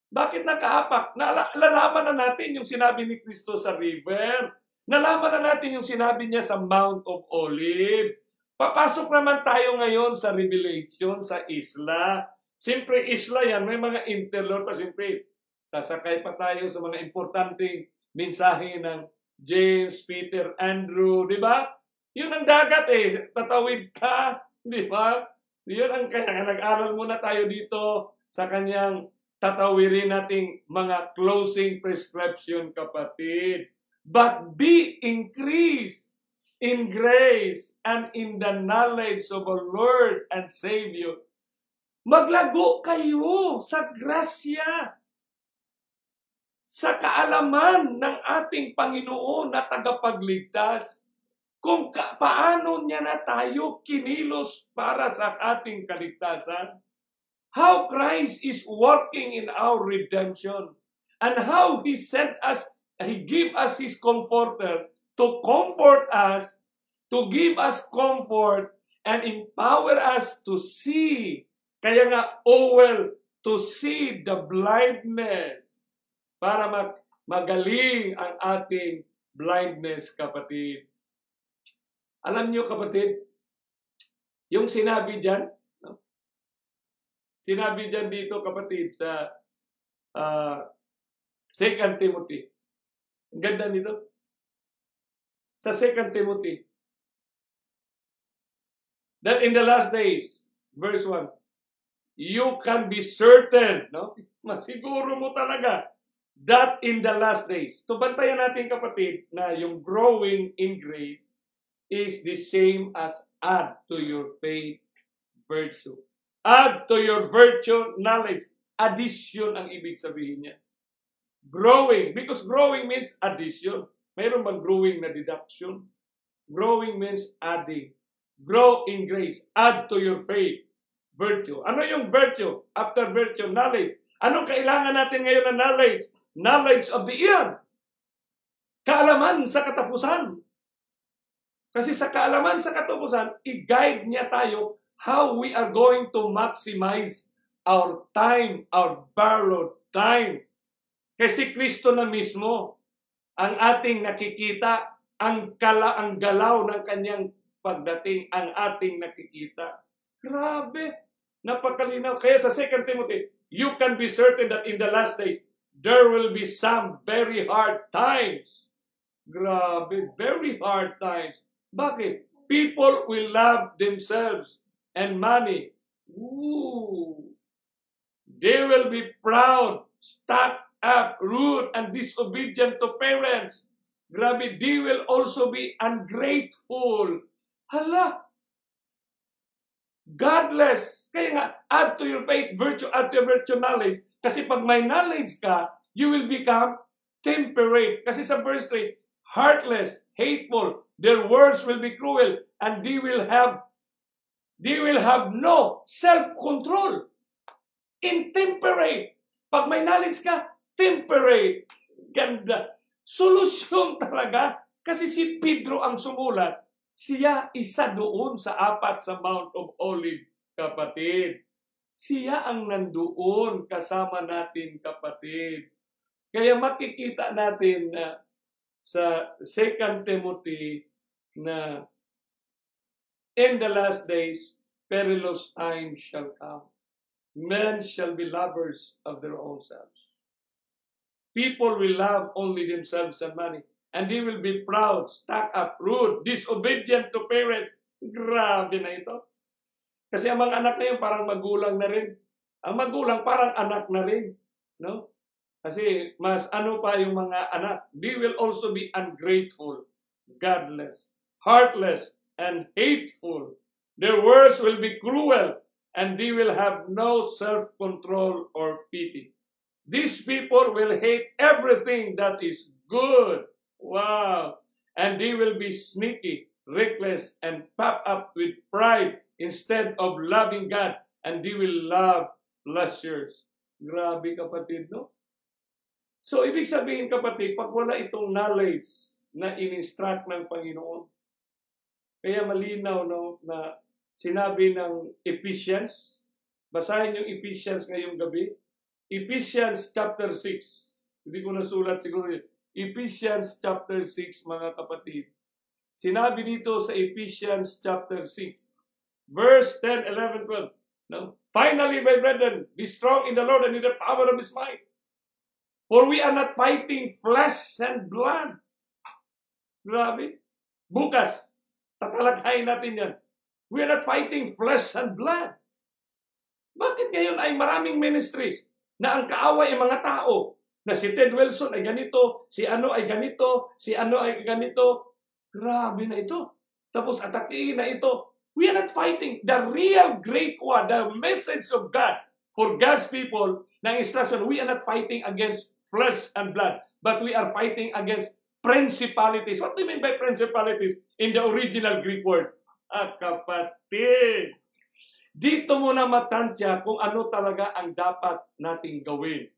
Bakit nakaapak? Nalaman na natin yung sinabi ni Kristo sa river. Nalaman na natin yung sinabi niya sa Mount of Olive. Papasok naman tayo ngayon sa Revelation, sa isla. Siyempre, isla yan. May mga interlord pa. Siyempre, sasakay pa tayo sa mga importanteng mensahe ng James, Peter, Andrew. Di ba? Yun ang dagat eh. Tatawid ka. Di ba? Yun ang kaya nag-aral muna tayo dito sa kanyang tatawirin nating mga closing prescription, kapatid. But be increased in grace and in the knowledge of our Lord and Savior. Maglago kayo sa grasya, sa kaalaman ng ating Panginoon na tagapagligtas, kung ka, paano niya na tayo kinilos para sa ating kaligtasan how Christ is working in our redemption and how He sent us, He gave us His comforter to comfort us, to give us comfort, and empower us to see. Kaya nga, oh well, to see the blindness para mag magaling ang ating blindness, kapatid. Alam niyo, kapatid, yung sinabi diyan, Sinabi diyan dito kapatid sa uh, 2 Timothy. Ang ganda nito. Sa 2 Timothy. That in the last days, verse 1, you can be certain, no? Masiguro mo talaga that in the last days. So bantayan natin kapatid na yung growing in grace is the same as add to your faith virtue. Add to your virtue knowledge. Addition ang ibig sabihin niya. Growing. Because growing means addition. Mayroon bang growing na deduction? Growing means adding. Grow in grace. Add to your faith. Virtue. Ano yung virtue? After virtue, knowledge. Anong kailangan natin ngayon na knowledge? Knowledge of the ear. Kaalaman sa katapusan. Kasi sa kaalaman sa katapusan, i-guide niya tayo how we are going to maximize our time, our borrowed time. Kasi Kristo na mismo ang ating nakikita, ang kala ang galaw ng kanyang pagdating, ang ating nakikita. Grabe! Napakalinaw. Kaya sa 2 Timothy, you can be certain that in the last days, there will be some very hard times. Grabe, very hard times. Bakit? People will love themselves and money. Ooh. They will be proud, stuck up, rude, and disobedient to parents. Grabe, they will also be ungrateful. Hala, godless. Kaya nga, add to your faith virtue, add to your virtue knowledge. Kasi pag may knowledge ka, you will become temperate. Kasi sa verse 3, heartless, hateful, their words will be cruel, and they will have they will have no self-control. Intemperate. Pag may knowledge ka, temperate. Ganda. Solusyon talaga. Kasi si Pedro ang sumulat. Siya isa doon sa apat sa Mount of Olive, kapatid. Siya ang nandoon kasama natin, kapatid. Kaya makikita natin na sa 2 Timothy na in the last days, perilous times shall come. Men shall be lovers of their own selves. People will love only themselves and money. And they will be proud, stuck up, rude, disobedient to parents. Grabe na ito. Kasi ang mga anak na yun parang magulang na rin. Ang magulang parang anak na rin. No? Kasi mas ano pa yung mga anak. They will also be ungrateful, godless, heartless, and hateful. Their words will be cruel, and they will have no self-control or pity. These people will hate everything that is good. Wow. And they will be sneaky, reckless, and puffed up with pride instead of loving God. And they will love pleasures. Grabe kapatid, no? So, ibig sabihin kapatid, pag wala itong knowledge na in-instruct ng Panginoon, kaya malinaw no, na sinabi ng Ephesians, basahin yung Ephesians ngayong gabi, Ephesians chapter 6, hindi ko nasulat siguro yun, Ephesians chapter 6 mga kapatid. Sinabi dito sa Ephesians chapter 6, verse 10, 11, 12. No? Finally, my brethren, be strong in the Lord and in the power of His might. For we are not fighting flesh and blood. Grabe. Bukas, tatalakayin natin yan. We are not fighting flesh and blood. Bakit ngayon ay maraming ministries na ang kaaway ay mga tao na si Ted Wilson ay ganito, si ano ay ganito, si ano ay ganito. Grabe na ito. Tapos atakiin na ito. We are not fighting the real great one, the message of God for God's people na instruction. We are not fighting against flesh and blood, but we are fighting against principalities. What do you mean by principalities in the original Greek word? Ah, kapatid. Dito mo na matansya kung ano talaga ang dapat nating gawin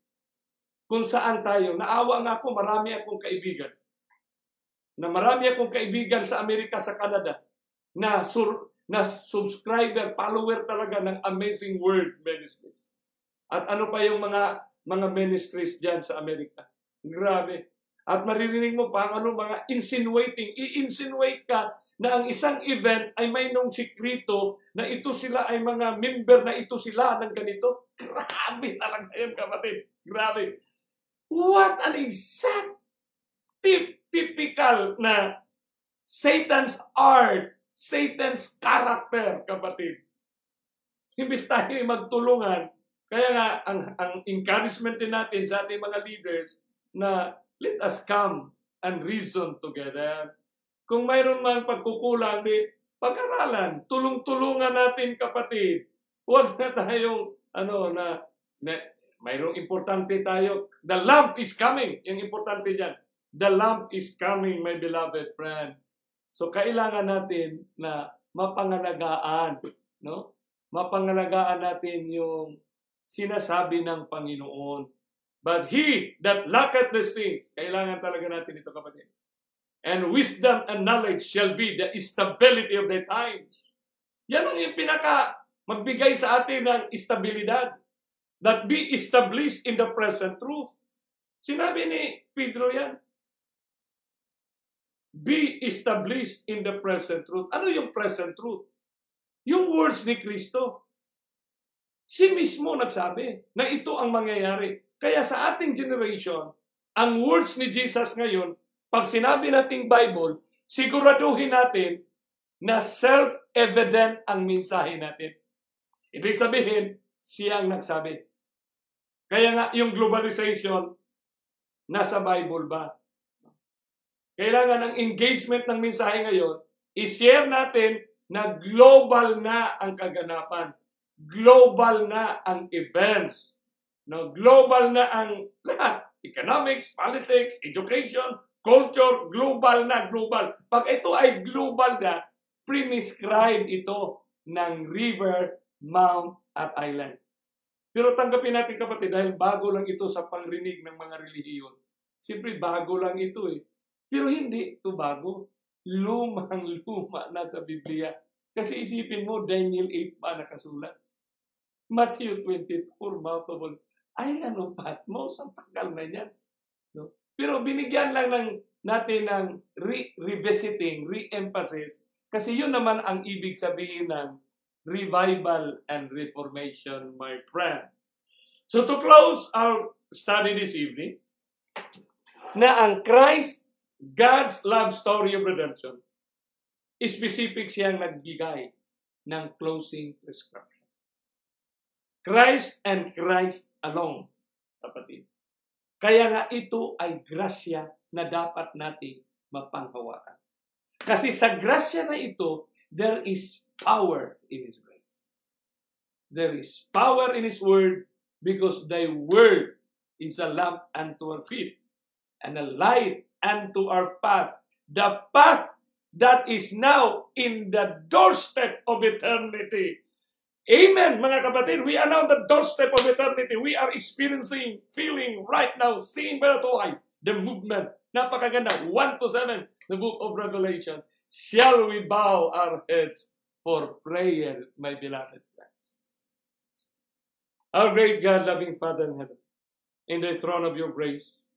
kung saan tayo. Naawa nga ako, marami akong kaibigan. Na marami akong kaibigan sa Amerika, sa Canada, na, sur, na subscriber, follower talaga ng Amazing Word Ministries. At ano pa yung mga mga ministries diyan sa Amerika. Grabe. At maririnig mo pa ano, mga insinuating. I-insinuate ka na ang isang event ay may nung sikrito na ito sila ay mga member na ito sila ng ganito. Grabe talaga yun, kapatid. Grabe. What an exact tip, typical na Satan's art, Satan's character, kapatid. Imbis tayo magtulungan, kaya nga ang, ang encouragement din natin sa ating mga leaders na let us come and reason together. Kung mayroon man pagkukulang, di pag-aralan, tulong-tulungan natin kapatid. Huwag na tayong ano na, na mayroong importante tayo. The lamp is coming. Yung importante dyan. The lamp is coming, my beloved friend. So kailangan natin na mapangalagaan, no? Mapangalagaan natin yung sinasabi ng Panginoon. But he that lacketh these things, kailangan talaga natin ito kapatid. And wisdom and knowledge shall be the stability of the times. Yan ang yung pinaka magbigay sa atin ng estabilidad. That be established in the present truth. Sinabi ni Pedro yan. Be established in the present truth. Ano yung present truth? Yung words ni Kristo. Si mismo nagsabi na ito ang mangyayari. Kaya sa ating generation, ang words ni Jesus ngayon, pag sinabi nating Bible, siguraduhin natin na self-evident ang mensahe natin. Ibig sabihin, siya ang nagsabi. Kaya nga, yung globalization, nasa Bible ba? Kailangan ng engagement ng mensahe ngayon, i-share natin na global na ang kaganapan. Global na ang events. No, global na ang lahat. Economics, politics, education, culture, global na, global. Pag ito ay global na, prescribe ito ng river, mount, at island. Pero tanggapin natin kapatid, dahil bago lang ito sa pangrinig ng mga relihiyon. Siyempre, bago lang ito eh. Pero hindi ito bago. Lumang-luma na sa Biblia. Kasi isipin mo, Daniel 8 pa nakasulat. Matthew 24, multiple. Ay, ano, Patmos, ang tagal na yan. No? Pero binigyan lang ng, natin ng re- revisiting, re-emphasis. Kasi yun naman ang ibig sabihin ng revival and reformation, my friend. So to close our study this evening, na ang Christ, God's love story of redemption, specific siyang nagbigay ng closing prescription. Christ and Christ alone, kapatid. Kaya nga ito ay grasya na dapat nating mapanghawakan. Kasi sa grasya na ito, there is power in His grace. There is power in His word because thy word is a lamp unto our feet and a light unto our path. The path that is now in the doorstep of eternity. Amen, mga kapatid. We are now the doorstep of eternity. We are experiencing, feeling right now, seeing by the eyes, the movement. Napakaganda. 1 to 7, the book of Revelation. Shall we bow our heads for prayer, my beloved friends? Our great God, loving Father in heaven, in the throne of your grace,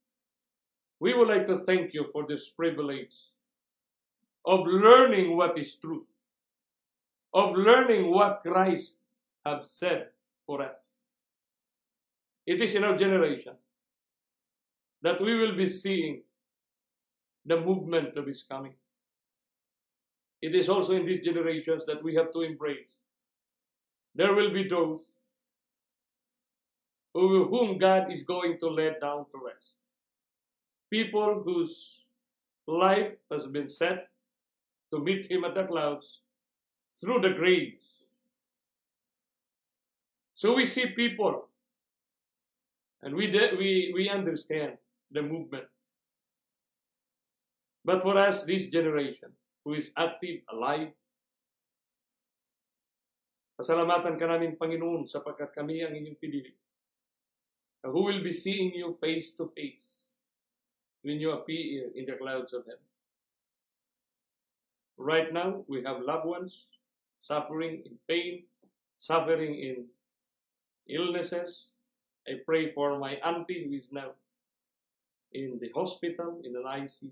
we would like to thank you for this privilege of learning what is true, of learning what Christ have said for us. It is in our generation that we will be seeing the movement of His coming. It is also in these generations that we have to embrace. There will be those who, whom God is going to let down to rest. People whose life has been set to meet Him at the clouds through the grave. So we see people, and we de- we we understand the movement. But for us, this generation who is active, alive, pasalamatan ka namin, Panginoon, sapagkat kami ang inyong pinili. Who will be seeing you face to face when you appear in the clouds of heaven. Right now, we have loved ones suffering in pain, suffering in illnesses. I pray for my auntie who is now in the hospital, in an ICU.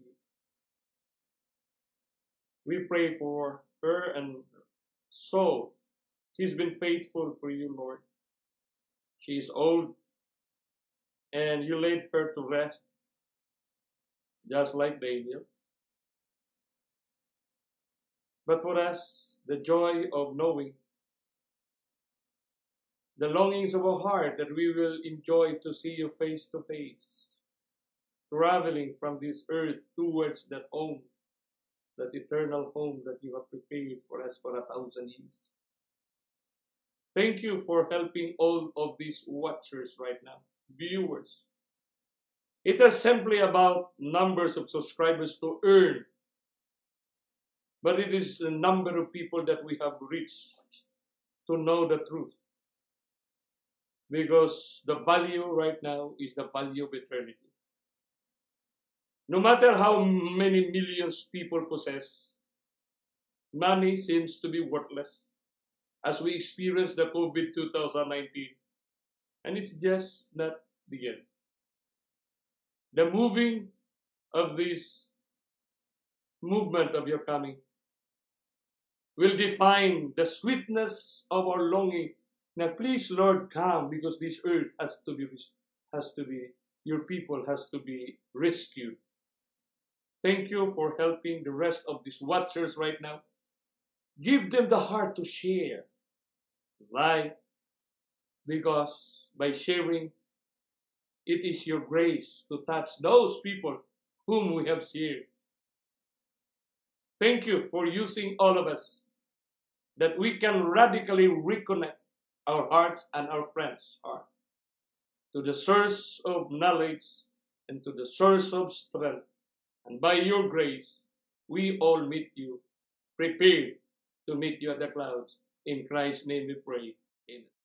We pray for her and soul. She's been faithful for you, Lord. She is old, and you laid her to rest, just like Daniel. But for us, the joy of knowing, the longings of our heart that we will enjoy to see you face to face, traveling from this earth towards that home, that eternal home that you have prepared for us for a thousand years. Thank you for helping all of these watchers right now, viewers. It is simply about numbers of subscribers to earn. But it is the number of people that we have reached to know the truth. Because the value right now is the value of eternity. No matter how many millions people possess, money seems to be worthless as we experience the COVID 2019. And it's just not the end. The moving of this movement of your coming will define the sweetness of our longing. Now, please, Lord, come because this earth has to be has to be your people has to be rescued. Thank you for helping the rest of these watchers right now. Give them the heart to share life because by sharing, it is your grace to touch those people whom we have shared. Thank you for using all of us that we can radically reconnect our hearts and our friends' heart to the source of knowledge and to the source of strength. And by your grace, we all meet you, prepared to meet you at the clouds. In Christ's name we pray. Amen.